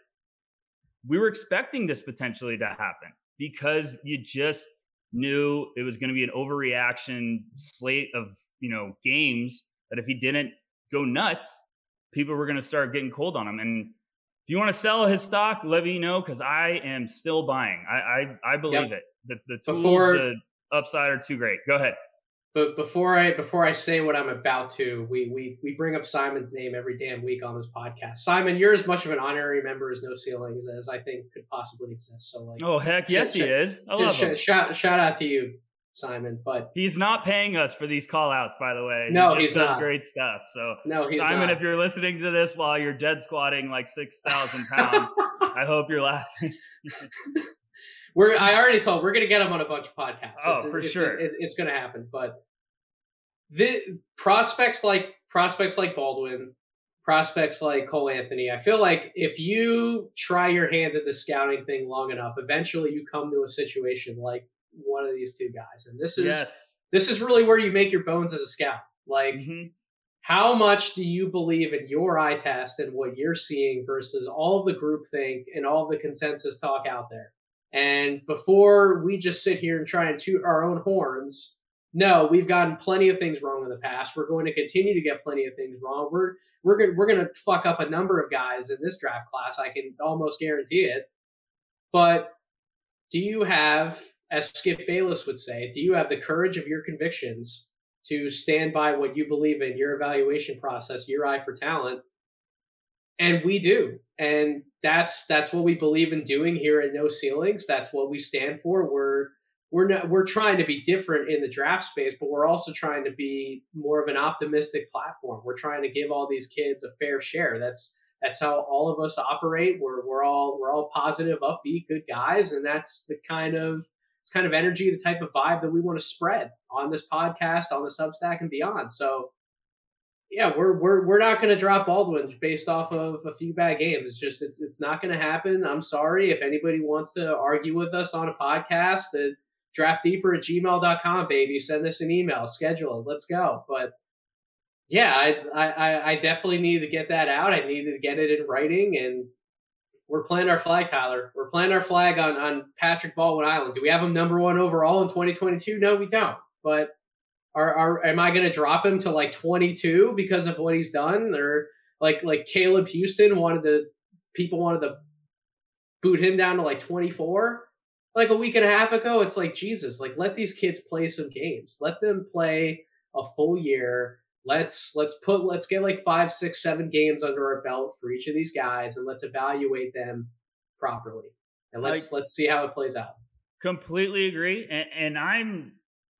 we were expecting this potentially to happen because you just knew it was going to be an overreaction slate of you know games that if he didn't go nuts, people were going to start getting cold on him. And if you want to sell his stock, let me know because I am still buying. I I, I believe yep. it. The the tools, Before, the upside are too great. Go ahead. But before I before I say what I'm about to, we we we bring up Simon's name every damn week on this podcast. Simon, you're as much of an honorary member as No Ceilings as I think could possibly exist. So like, oh heck yes, sh- he is. I love sh- him. Shout shout out to you, Simon. But he's not paying us for these call outs, by the way. No, he he's does not. Great stuff. So no, Simon, not. if you're listening to this while you're dead squatting like six thousand pounds, I hope you're laughing. we're I already told we're gonna get him on a bunch of podcasts. Oh, it's, for it's, sure, it, it's gonna happen. But the prospects like prospects like Baldwin, prospects like Cole Anthony. I feel like if you try your hand at the scouting thing long enough, eventually you come to a situation like one of these two guys, and this is yes. this is really where you make your bones as a scout. Like. Mhm. How much do you believe in your eye test and what you're seeing versus all of the groupthink and all of the consensus talk out there? And before we just sit here and try and toot our own horns, no, we've gotten plenty of things wrong in the past. We're going to continue to get plenty of things wrong. We're we're gonna we're gonna fuck up a number of guys in this draft class. I can almost guarantee it. But do you have, as Skip Bayless would say, do you have the courage of your convictions to stand by what you believe in, your evaluation process, your eye for talent? And we do. And that's that's what we believe in doing here at No Ceilings. That's what we stand for. We're we're not we're trying to be different in the draft space, but we're also trying to be more of an optimistic platform. We're trying to give all these kids a fair share. That's that's how all of us operate. We're we're all we're all positive, upbeat, good guys, and that's the kind of it's kind of energy, the type of vibe that we want to spread on this podcast, on the Substack, and beyond. So yeah, we're we're we're not going to drop Baldwin based off of a few bad games. It's just it's it's not going to happen. I'm sorry if anybody wants to argue with us on a podcast. That draftdeeper at gmail.com, baby. Send us an email, schedule it. Let's go. But yeah, I I I definitely needed to get that out. I needed to get it in writing, and we're planting our flag, Tyler. We're planting our flag on on Patrick Baldwin Island. Do we have him number one overall in 2022? No, we don't. But are, are am I going to drop him to like 22 because of what he's done, or like like Caleb Houstan wanted to people wanted to boot him down to like 24 like a week and a half ago? It's like Jesus, like let these kids play some games, let them play a full year. Let's let's put let's get like five, six, seven games under our belt for each of these guys, and let's evaluate them properly, and let's let's see how it plays out. Completely agree, and, and I'm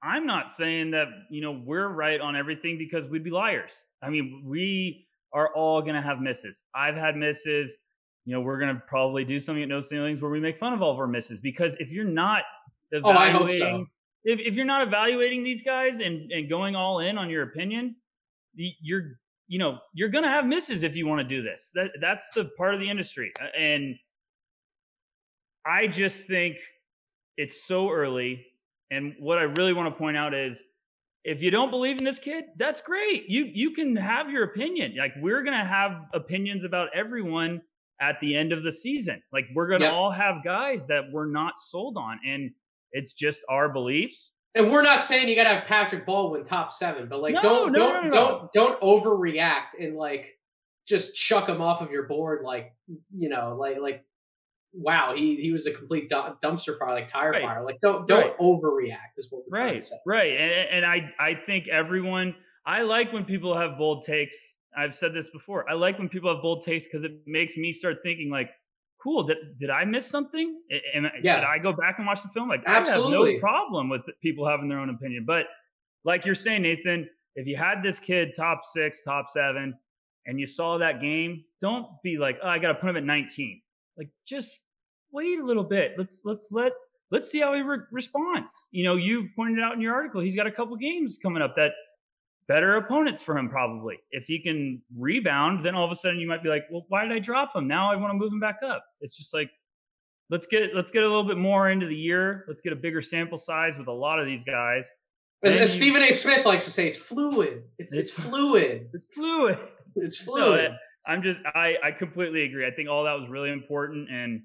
I'm not saying that, you know, we're right on everything because we'd be liars. I mean, we are all going to have misses. I've had misses. You know, we're going to probably do something at No Ceilings where we make fun of all of our misses because if you're not Oh, evaluating, so. if, if you're not evaluating these guys and, and going all in on your opinion, you're, you know, you're going to have misses if you want to do this. That, that's the part of the industry. And I just think it's so early. And what I really want to point out is if you don't believe in this kid, that's great. You you can have your opinion. Like we're gonna have opinions about everyone at the end of the season. Like we're gonna all have guys that we're not sold on, and it's just our beliefs. And we're not saying you got to have Patrick Baldwin top seven, but like No, don't no, don't no. don't don't overreact and like just chuck him off of your board like you know like like wow he he was a complete du- dumpster fire like tire Right. fire like don't don't Right. overreact is what we're trying Right, to say. right. And, and I I think everyone. I like when people have bold takes. I've said this before. I like when people have bold takes because it makes me start thinking like, cool. Did, did I miss something? A- Am, I- Yeah. Should I go back and watch the film? Like, I have no problem with people having their own opinion. But like you're saying, Nathan, if you had this kid top six, top seven, and you saw that game, don't be like, oh, I got to put him at 19. Like, just wait a little bit. Let's let's let let's see how he re- responds. You know, you pointed out in your article he's got a couple games coming up that better opponents for him probably. If he can rebound, then all of a sudden you might be like, well, why did I drop him? Now I want to move him back up. It's just like let's get let's get a little bit more into the year. Let's get a bigger sample size with a lot of these guys. As, as Stephen A. Smith likes to say, it's fluid. It's it's, It's- fluid. It's fluid. It's No, fluid. I'm just I I completely agree. I think all that was really important, and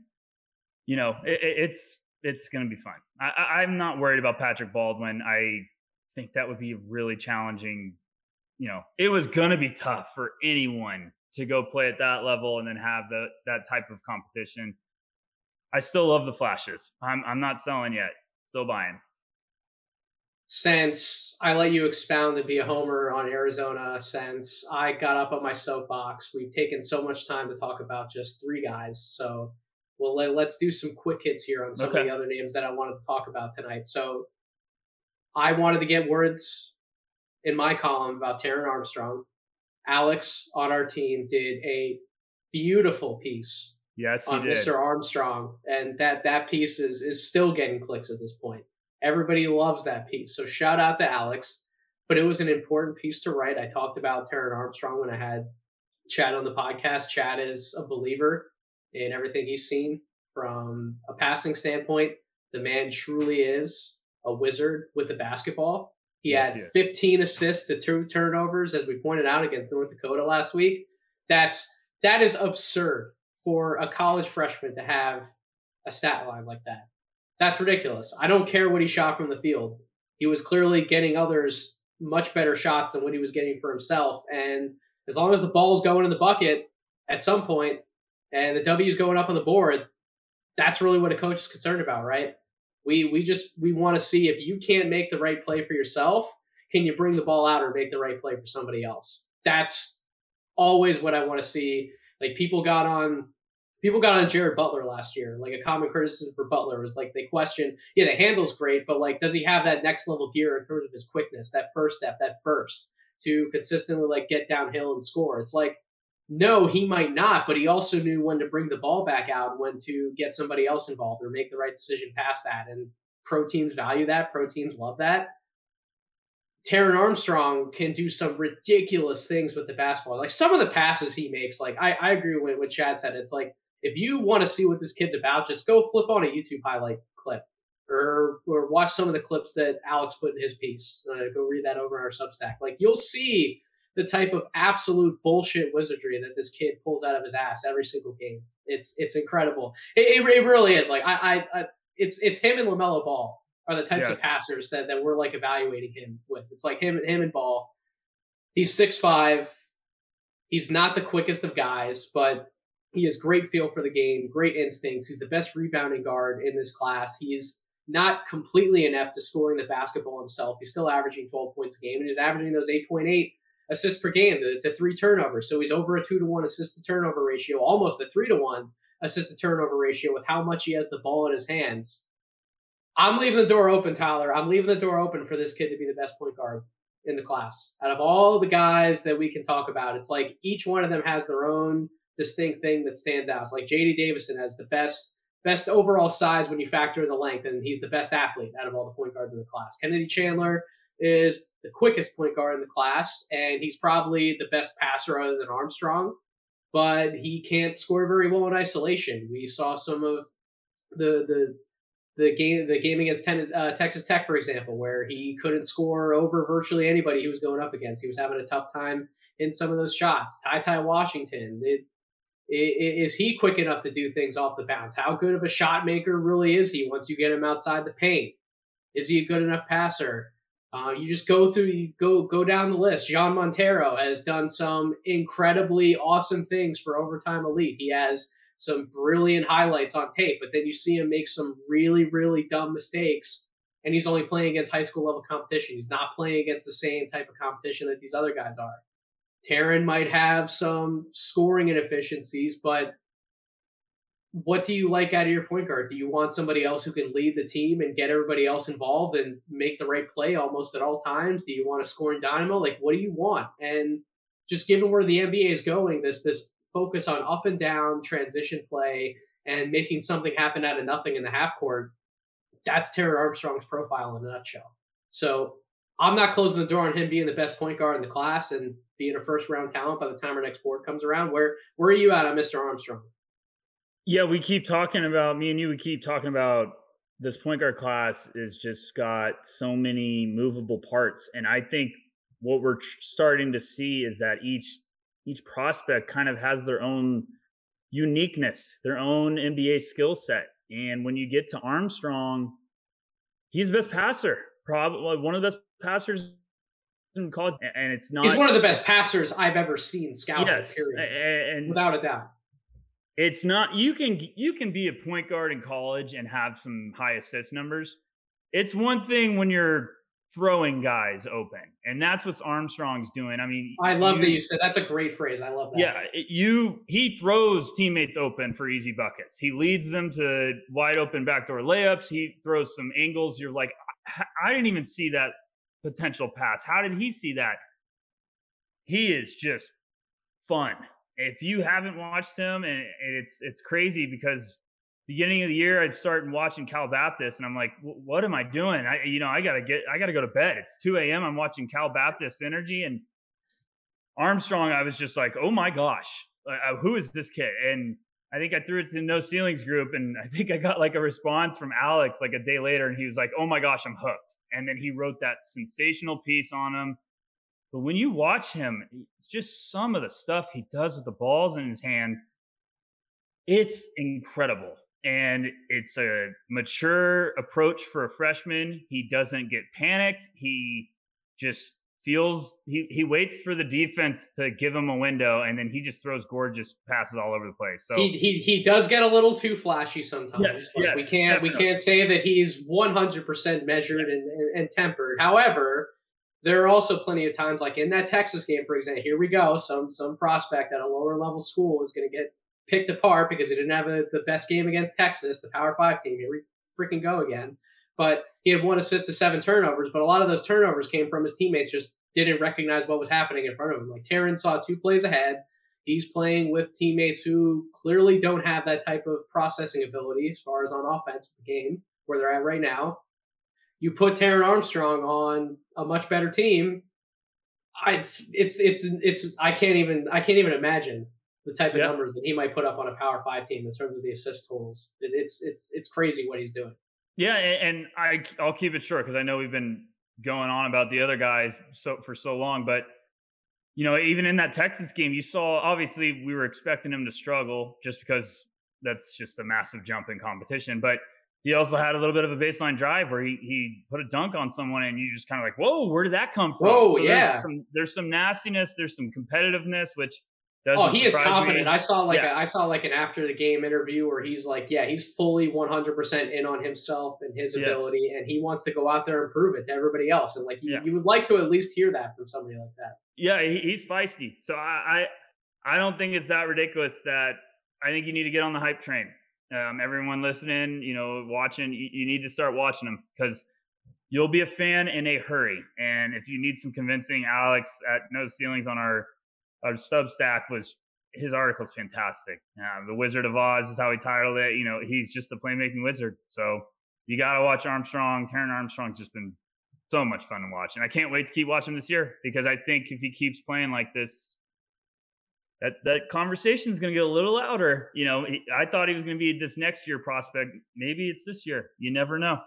you know it, it- it's it's going to be fun. I I'm not worried about Patrick Baldwin. I think that would be really challenging. You know, it was going to be tough for anyone to go play at that level and then have the that type of competition. I still love the flashes. I'm I'm not selling yet. Still buying. Since I let you expound and be a homer on Arizona, since I got up on my soapbox, we've taken so much time to talk about just three guys. So, well, let, let's do some quick hits here on some of the other names that I wanted to talk about tonight. So, I wanted to get words in my column about Taran Armstrong. Alex on our team did a beautiful piece Yes, on did. Mr. Armstrong, and that that piece is is still getting clicks at this point. Everybody loves that piece. So shout out to Alex. But it was an important piece to write. I talked about Taran Armstrong when I had Chad on the podcast. Chad is a believer in everything he's seen from a passing standpoint. The man truly is a wizard with the basketball. He yes, had 15 assists to two turnovers, as we pointed out against North Dakota last week. That's that is absurd for a college freshman to have a stat line like that. That's ridiculous. I don't care what he shot from the field. He was clearly getting others much better shots than what he was getting for himself. And as long as the ball's going in the bucket at some point and the W is going up on the board, that's really what a coach is concerned about, right? We we just we want to see if you can't make the right play for yourself, can you bring the ball out or make the right play for somebody else? That's always what I want to see. Like people got on people got on Jared Butler last year. Like a common criticism for Butler was like they question, yeah, the handle's great, but like does he have that next level gear in terms of his quickness, that first step, that burst to consistently like get downhill and score? It's like no, he might not, but he also knew when to bring the ball back out, when to get somebody else involved or make the right decision past that. And pro teams value that. Pro teams love that. Taran Armstrong can do some ridiculous things with the basketball. Like some of the passes he makes, like I, I agree with what Chad said. It's like if you want to see what this kid's about, just go flip on a YouTube highlight clip or or watch some of the clips that Alex put in his piece. Uh, go read that over on our Substack. Like you'll see the type of absolute bullshit wizardry that this kid pulls out of his ass every single game. It's it's incredible. It, it, it really is. Like I, I, I, it's it's him and Lamelo Ball are the types yes. of passers that, that we're like evaluating him with. It's like him and him and Ball. He's six five. He's not the quickest of guys, but he has great feel for the game, great instincts. He's the best rebounding guard in this class. He's not completely inept to scoring the basketball himself. He's still averaging 12 points a game, and he's averaging those 8.8 assists per game to, to three turnovers. So he's over a two to one assist to turnover ratio, almost a three to one assist to turnover ratio with how much he has the ball in his hands. I'm leaving the door open, Tyler. I'm leaving the door open for this kid to be the best point guard in the class. Out of all the guys that we can talk about, it's like each one of them has their own distinct thing that stands out. It's like JD Davison has the best best overall size when you factor in the length, and he's the best athlete out of all the point guards in the class. Kennedy Chandler is the quickest point guard in the class, and he's probably the best passer other than Armstrong, but he can't score very well in isolation. We saw some of the the the game the game against ten, uh, Texas Tech, for example, where he couldn't score over virtually anybody he was going up against. He was having a tough time in some of those shots. Ty Ty Washington, it, is he quick enough to do things off the bounce? How good of a shot maker really is he once you get him outside the paint? Is he a good enough passer? Uh, you just go through, you go go down the list. Jean Montero has done some incredibly awesome things for overtime elite. He has some brilliant highlights on tape, but then you see him make some really really dumb mistakes, and he's only playing against high school level competition. He's not playing against the same type of competition that these other guys are. Taran might have some scoring inefficiencies, but what do you like out of your point guard? Do you want somebody else who can lead the team and get everybody else involved and make the right play almost at all times? Do you want a scoring dynamo? Like, what do you want? And just given where the NBA is going, this this focus on up and down transition play and making something happen out of nothing in the half court, that's Taran Armstrong's profile in a nutshell. So I'm not closing the door on him being the best point guard in the class and being a first round talent by the time our next board comes around. Where where are you at on Mr. Armstrong? Yeah, we keep talking about me and you. We keep talking about this point guard class is just got so many movable parts, and I think what we're starting to see is that each each prospect kind of has their own uniqueness, their own NBA skill set. And when you get to Armstrong, he's the best passer, probably one of the best passers in college, and it's not. He's one of the best passers I've ever seen scouted. Yes, period, and without a doubt it's not you can you can be a point guard in college and have some high assist numbers. It's one thing when you're throwing guys open, and that's what Armstrong's doing. I mean, I love you, that you said that's a great phrase. I love that. Yeah, you he throws teammates open for easy buckets. He leads them to wide open backdoor layups. He throws some angles. You're like, I didn't even see that potential pass. How did he see that? He is just fun if you haven't watched him, and it's it's crazy because beginning of the year I'd start watching Cal Baptist, and I'm like, what am I doing? I you know I gotta get I gotta go to bed. It's 2 a.m. I'm watching Cal Baptist Energy and Armstrong. I was just like, oh my gosh, who is this kid? And I think I threw it to No Ceilings group, and I think I got like a response from Alex like a day later, and he was like, "Oh my gosh, I'm hooked." And then he wrote that sensational piece on him. But when you watch him, it's just some of the stuff he does with the balls in his hand. It's incredible. And it's a mature approach for a freshman. He doesn't get panicked. He just feels he he waits for the defense to give him a window and then he just throws gorgeous passes all over the place. So he he, he does get a little too flashy sometimes. Yes, yes we can't definitely. we can't say that he's 100% measured and, and, and tempered. However, there are also plenty of times like in that Texas game for example, here we go, some some prospect at a lower level school is going to get picked apart because he didn't have a, the best game against Texas, the Power 5 team. Here we freaking go again but he had one assist to seven turnovers. But a lot of those turnovers came from his teammates just didn't recognize what was happening in front of him. Like Taran saw two plays ahead. He's playing with teammates who clearly don't have that type of processing ability as far as on offense the game where they're at right now. You put Taran Armstrong on a much better team. I it's it's it's I can't even I can't even imagine the type of yep. numbers that he might put up on a Power Five team in terms of the assist totals. It, it's it's it's crazy what he's doing. Yeah, and I I'll keep it short because I know we've been going on about the other guys so for so long, but you know, even in that Texas game, you saw obviously we were expecting him to struggle just because that's just a massive jump in competition, but he also had a little bit of a baseline drive where he he put a dunk on someone and you just kind of like, whoa, where did that come from? Whoa, so yeah. There's some, there's some nastiness, there's some competitiveness, which oh, he is confident. Me. I saw like yeah. a, I saw like an after the game interview where he's like, yeah, he's fully 100% in on himself and his yes. ability, and he wants to go out there and prove it to everybody else. And like, you, yeah. you would like to at least hear that from somebody like that. Yeah, he, he's feisty. So I, I, I don't think it's that ridiculous. That I think you need to get on the hype train. Um, everyone listening, you know, watching, you, you need to start watching them because you'll be a fan in a hurry. And if you need some convincing, Alex at No Ceilings on our our Substack was his article's fantastic. Uh, the Wizard of Oz is how he titled it. You know, he's just a playmaking wizard. So you got to watch Armstrong. Taran Armstrong's just been so much fun to watch, and I can't wait to keep watching this year because I think if he keeps playing like this, that that conversation is going to get a little louder. You know, he, I thought he was going to be this next year prospect. Maybe it's this year. You never know.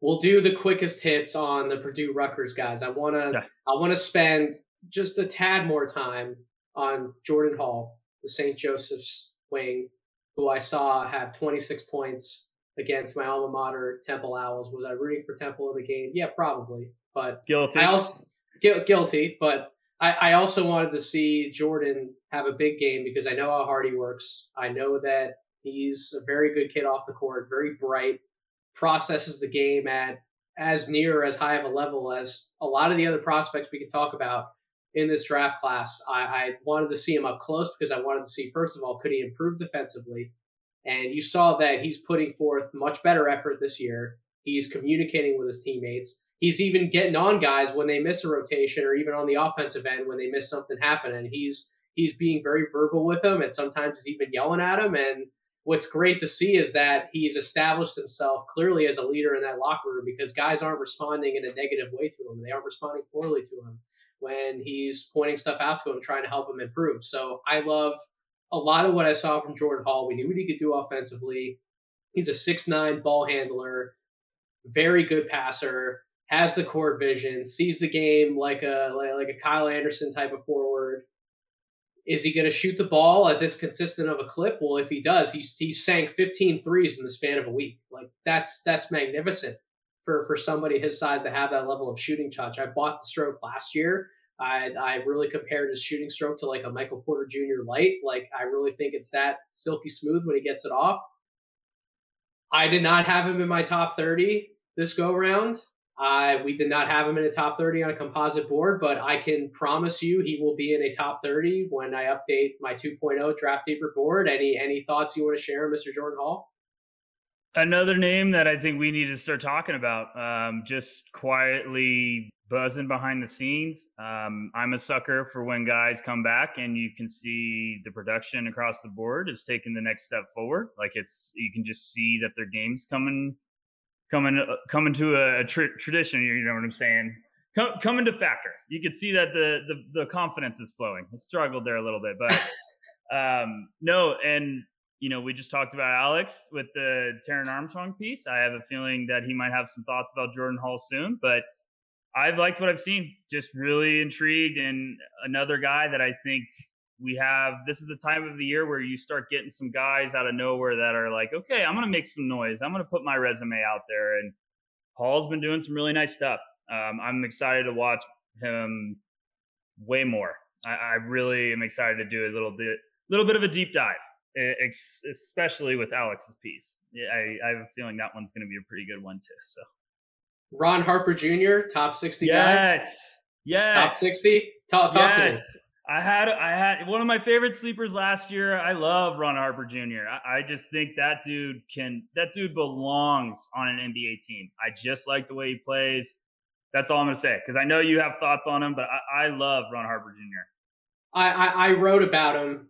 We'll do the quickest hits on the Purdue Rutgers guys. I want to yeah. I want to spend just a tad more time on Jordan Hall, the St. Joseph's wing, who I saw have 26 points against my alma mater, Temple Owls. Was I rooting for Temple in the game? Yeah, probably. But guilty. I also gu- guilty, but I, I also wanted to see Jordan have a big game because I know how hard he works. I know that he's a very good kid off the court, very bright, processes the game at as near as high of a level as a lot of the other prospects we could talk about in this draft class. I, I, wanted to see him up close because I wanted to see, first of all, could he improve defensively? And you saw that he's putting forth much better effort this year. He's communicating with his teammates. He's even getting on guys when they miss a rotation or even on the offensive end when they miss something happen. And he's he's being very verbal with them and sometimes he's even yelling at them. And what's great to see is that he's established himself clearly as a leader in that locker room because guys aren't responding in a negative way to him. They aren't responding poorly to him when he's pointing stuff out to him, trying to help him improve. So I love a lot of what I saw from Jordan Hall. We knew what he could do offensively. He's a six nine ball handler, very good passer, has the court vision, sees the game like a like, a Kyle Anderson type of forward. Is he going to shoot the ball at this consistent of a clip? Well, if he does, he's he sank 15 threes in the span of a week. Like that's that's magnificent for for somebody his size to have that level of shooting touch. I bought the stroke last year. I I really compared his shooting stroke to like a Michael Porter Jr. light. Like I really think it's that silky smooth when he gets it off. I did not have him in my top 30 this go round. I we did not have him in a top 30 on a composite board, but I can promise you he will be in a top 30 when I update my 2.0 draft deeper board. Any any thoughts you want to share, Mr. Jordan Hall? Another name that I think we need to start talking about, um, just quietly buzzing behind the scenes. Um, I'm a sucker for when guys come back and you can see the production across the board is taking the next step forward. Like it's you can just see that their game's coming, coming, uh, coming to a, a tra- tradition. You know what I'm saying? Come, coming to factor. You can see that the, the the confidence is flowing. I struggled there a little bit, but um, no, and you know, we just talked about Alex with the Taran Armstrong piece. I have a feeling that he might have some thoughts about Jordan Hall soon, but I've liked what I've seen. Just really intrigued, and another guy that I think we have. This is the time of the year where you start getting some guys out of nowhere that are like, okay, I'm going to make some noise. I'm going to put my resume out there, and Hall's been doing some really nice stuff. Um, I'm excited to watch him way more. I, I really am excited to do a little bit, little bit of a deep dive especially with Alex's piece. I, I have a feeling that one's going to be a pretty good one too. So, Ron Harper Jr., top sixty yes. guy. Yes, top sixty. Talk, talk yes. I had I had one of my favorite sleepers last year. I love Ron Harper Jr. I, I, just think that dude can that dude belongs on an NBA team. I just like the way he plays. That's all I'm gonna say because I know you have thoughts on him, but I, I love Ron Harper Jr. I, I, I wrote about him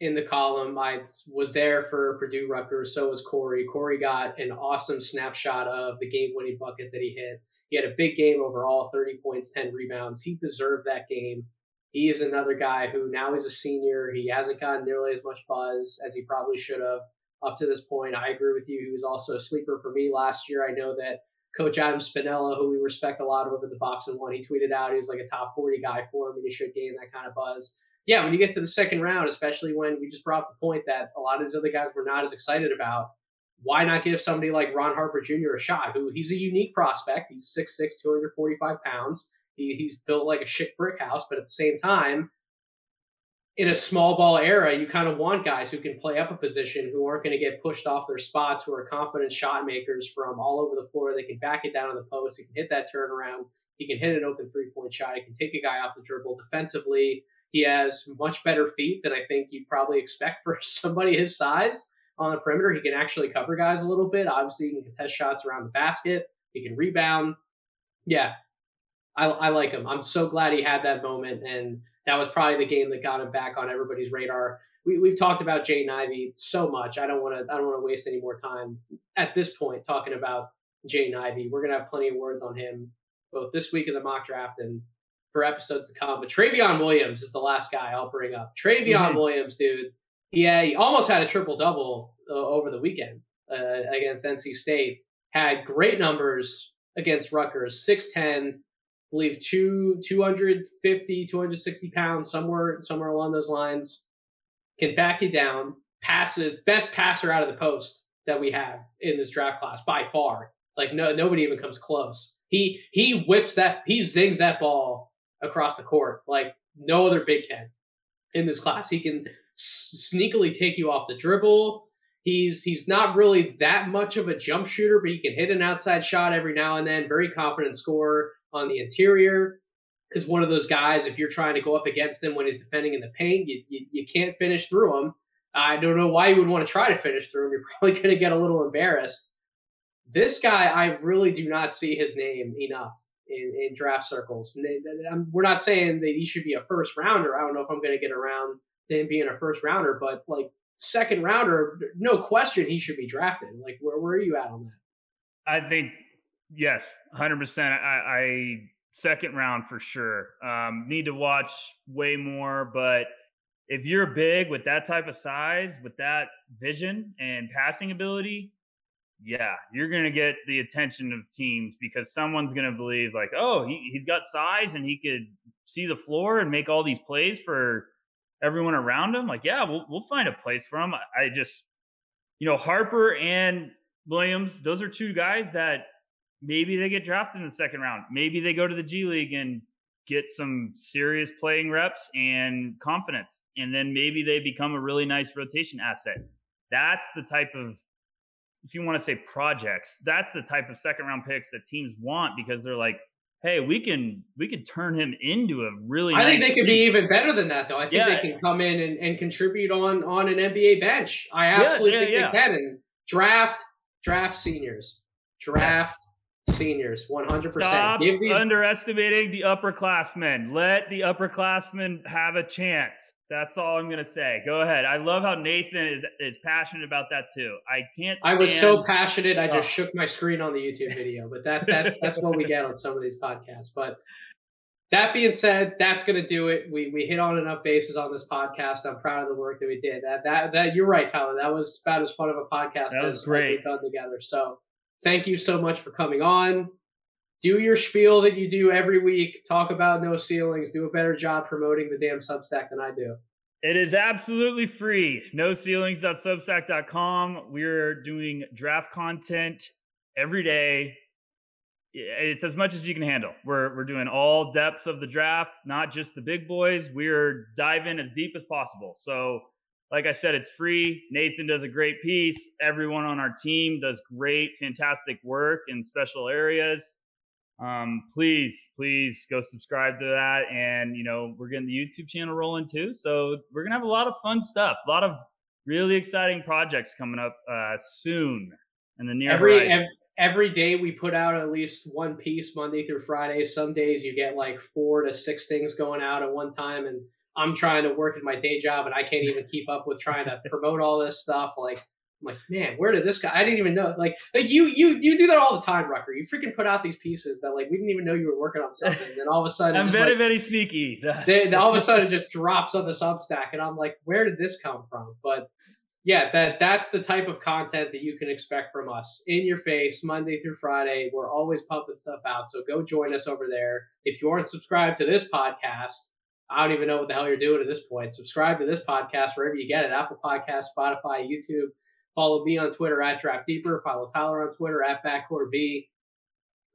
in the column. I was there for Purdue Rutgers. So was Corey. Corey got an awesome snapshot of the game winning bucket that he hit. He had a big game overall 30 points, 10 rebounds. He deserved that game. He is another guy who now he's a senior. He hasn't gotten nearly as much buzz as he probably should have up to this point. I agree with you. He was also a sleeper for me last year. I know that Coach Adam Spinella, who we respect a lot over the box and one, he tweeted out he was like a top 40 guy for him and he should gain that kind of buzz yeah, when you get to the second round, especially when we just brought up the point that a lot of these other guys were not as excited about, why not give somebody like Ron Harper Jr. a shot? Who he's a unique prospect. He's 6'6", 245 pounds. He, he's built like a shit brick house, but at the same time, in a small ball era, you kind of want guys who can play up a position, who aren't going to get pushed off their spots, who are confident shot makers from all over the floor. They can back it down on the post. He can hit that turnaround. He can hit an open three point shot. He can take a guy off the dribble defensively. He has much better feet than I think you'd probably expect for somebody his size on the perimeter. He can actually cover guys a little bit. Obviously, he can contest shots around the basket. He can rebound. Yeah, I, I like him. I'm so glad he had that moment, and that was probably the game that got him back on everybody's radar. We, we've talked about Jaden Ivey so much. I don't want to. I don't want to waste any more time at this point talking about Jaden Ivey. We're gonna have plenty of words on him both this week in the mock draft and for episodes to come. But Trevion Williams is the last guy I'll bring up. Trevion mm-hmm. Williams, dude. Yeah, he almost had a triple double uh, over the weekend uh, against NC State. Had great numbers against Rutgers. 6'10, believe two 250, 260 pounds, somewhere somewhere along those lines. Can back you down. Pass it, best passer out of the post that we have in this draft class by far. Like no nobody even comes close. He he whips that he zings that ball across the court like no other big can in this class. He can sneakily take you off the dribble. He's he's not really that much of a jump shooter, but he can hit an outside shot every now and then. Very confident scorer on the interior. Is one of those guys. If you're trying to go up against him when he's defending in the paint, you you, you can't finish through him. I don't know why you would want to try to finish through him. You're probably going to get a little embarrassed. This guy, I really do not see his name enough in, in draft circles. And we're not saying that he should be a first rounder. I don't know if I'm going to get around to him being a first rounder, but like second rounder, no question he should be drafted. Like, where, where are you at on that? I think, yes, 100%. I, I second round for sure. Um, need to watch way more, but if you're big with that type of size, with that vision and passing ability, yeah, you're going to get the attention of teams because someone's going to believe, like, oh, he, he's got size and he could see the floor and make all these plays for everyone around him. Like, yeah, we'll, we'll find a place for him. I, I just, you know, Harper and Williams, those are two guys that maybe they get drafted in the second round. Maybe they go to the G League and get some serious playing reps and confidence. And then maybe they become a really nice rotation asset. That's the type of if you want to say projects, that's the type of second round picks that teams want because they're like, hey, we can we can turn him into a really. I nice think they could be even better than that, though. I think yeah. they can come in and, and contribute on on an NBA bench. I absolutely yeah, yeah, think they can and draft draft seniors. Draft yes. Seniors. One hundred percent. Stop these- underestimating the upperclassmen. Let the upperclassmen have a chance. That's all I'm gonna say. Go ahead. I love how Nathan is is passionate about that too. I can't. I was so passionate. I just oh. shook my screen on the YouTube video. But that that's that's what we get on some of these podcasts. But that being said, that's going to do it. We we hit on enough bases on this podcast. I'm proud of the work that we did. That that that you're right, Tyler. That was about as fun of a podcast that was as great. we've done together. So thank you so much for coming on. Do your spiel that you do every week. Talk about no ceilings. Do a better job promoting the damn Substack than I do. It is absolutely free. No ceilings.substack.com. We're doing draft content every day it's as much as you can handle. We're we're doing all depths of the draft, not just the big boys. We're diving as deep as possible. So, like I said, it's free. Nathan does a great piece. Everyone on our team does great, fantastic work in special areas. Um, please, please go subscribe to that. And you know, we're getting the YouTube channel rolling too. So we're gonna have a lot of fun stuff, a lot of really exciting projects coming up uh, soon in the near every, every every day we put out at least one piece Monday through Friday. Some days you get like four to six things going out at one time, and I'm trying to work in my day job, and I can't even keep up with trying to promote all this stuff. Like, I'm like, man, where did this guy? I didn't even know. Like, like you, you, you do that all the time, Rucker. You freaking put out these pieces that like we didn't even know you were working on something, and then all of a sudden, I'm very, like, very sneaky. then all of a sudden, it just drops on the Substack, and I'm like, where did this come from? But yeah, that that's the type of content that you can expect from us in your face Monday through Friday. We're always pumping stuff out, so go join us over there. If you aren't subscribed to this podcast, I don't even know what the hell you're doing at this point. Subscribe to this podcast wherever you get it: Apple Podcast, Spotify, YouTube. Follow me on Twitter at Draft Deeper. Follow Tyler on Twitter at Backcourt B.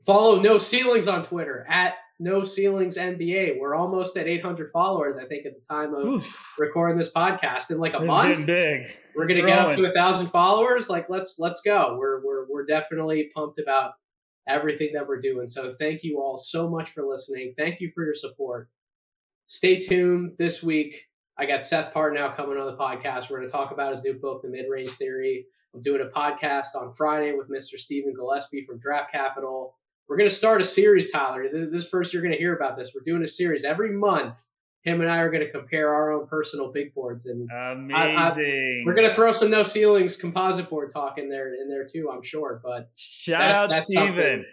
Follow No Ceilings on Twitter at no Ceilings NBA. We're almost at 800 followers, I think, at the time of Oof. recording this podcast. In like a it's month, big. we're gonna get up to a thousand followers. Like, let's let's go. We're we're we're definitely pumped about everything that we're doing. So thank you all so much for listening. Thank you for your support. Stay tuned this week. I got Seth Partnow coming on the podcast. We're going to talk about his new book, The Mid Range Theory. I'm doing a podcast on Friday with Mr. Stephen Gillespie from Draft Capital. We're going to start a series, Tyler. This first you're going to hear about this. We're doing a series every month. Him and I are going to compare our own personal big boards, and amazing. I, I, we're going to throw some no ceilings composite board talk in there in there too. I'm sure, but shout that's, out that's Steven. Something,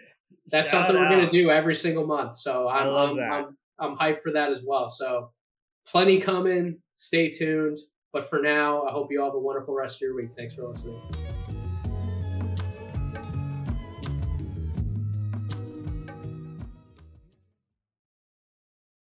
that's shout something we're going to do every single month. So I'm I'm, I'm I'm hyped for that as well. So plenty coming. Stay tuned. But for now, I hope you all have a wonderful rest of your week. Thanks for listening.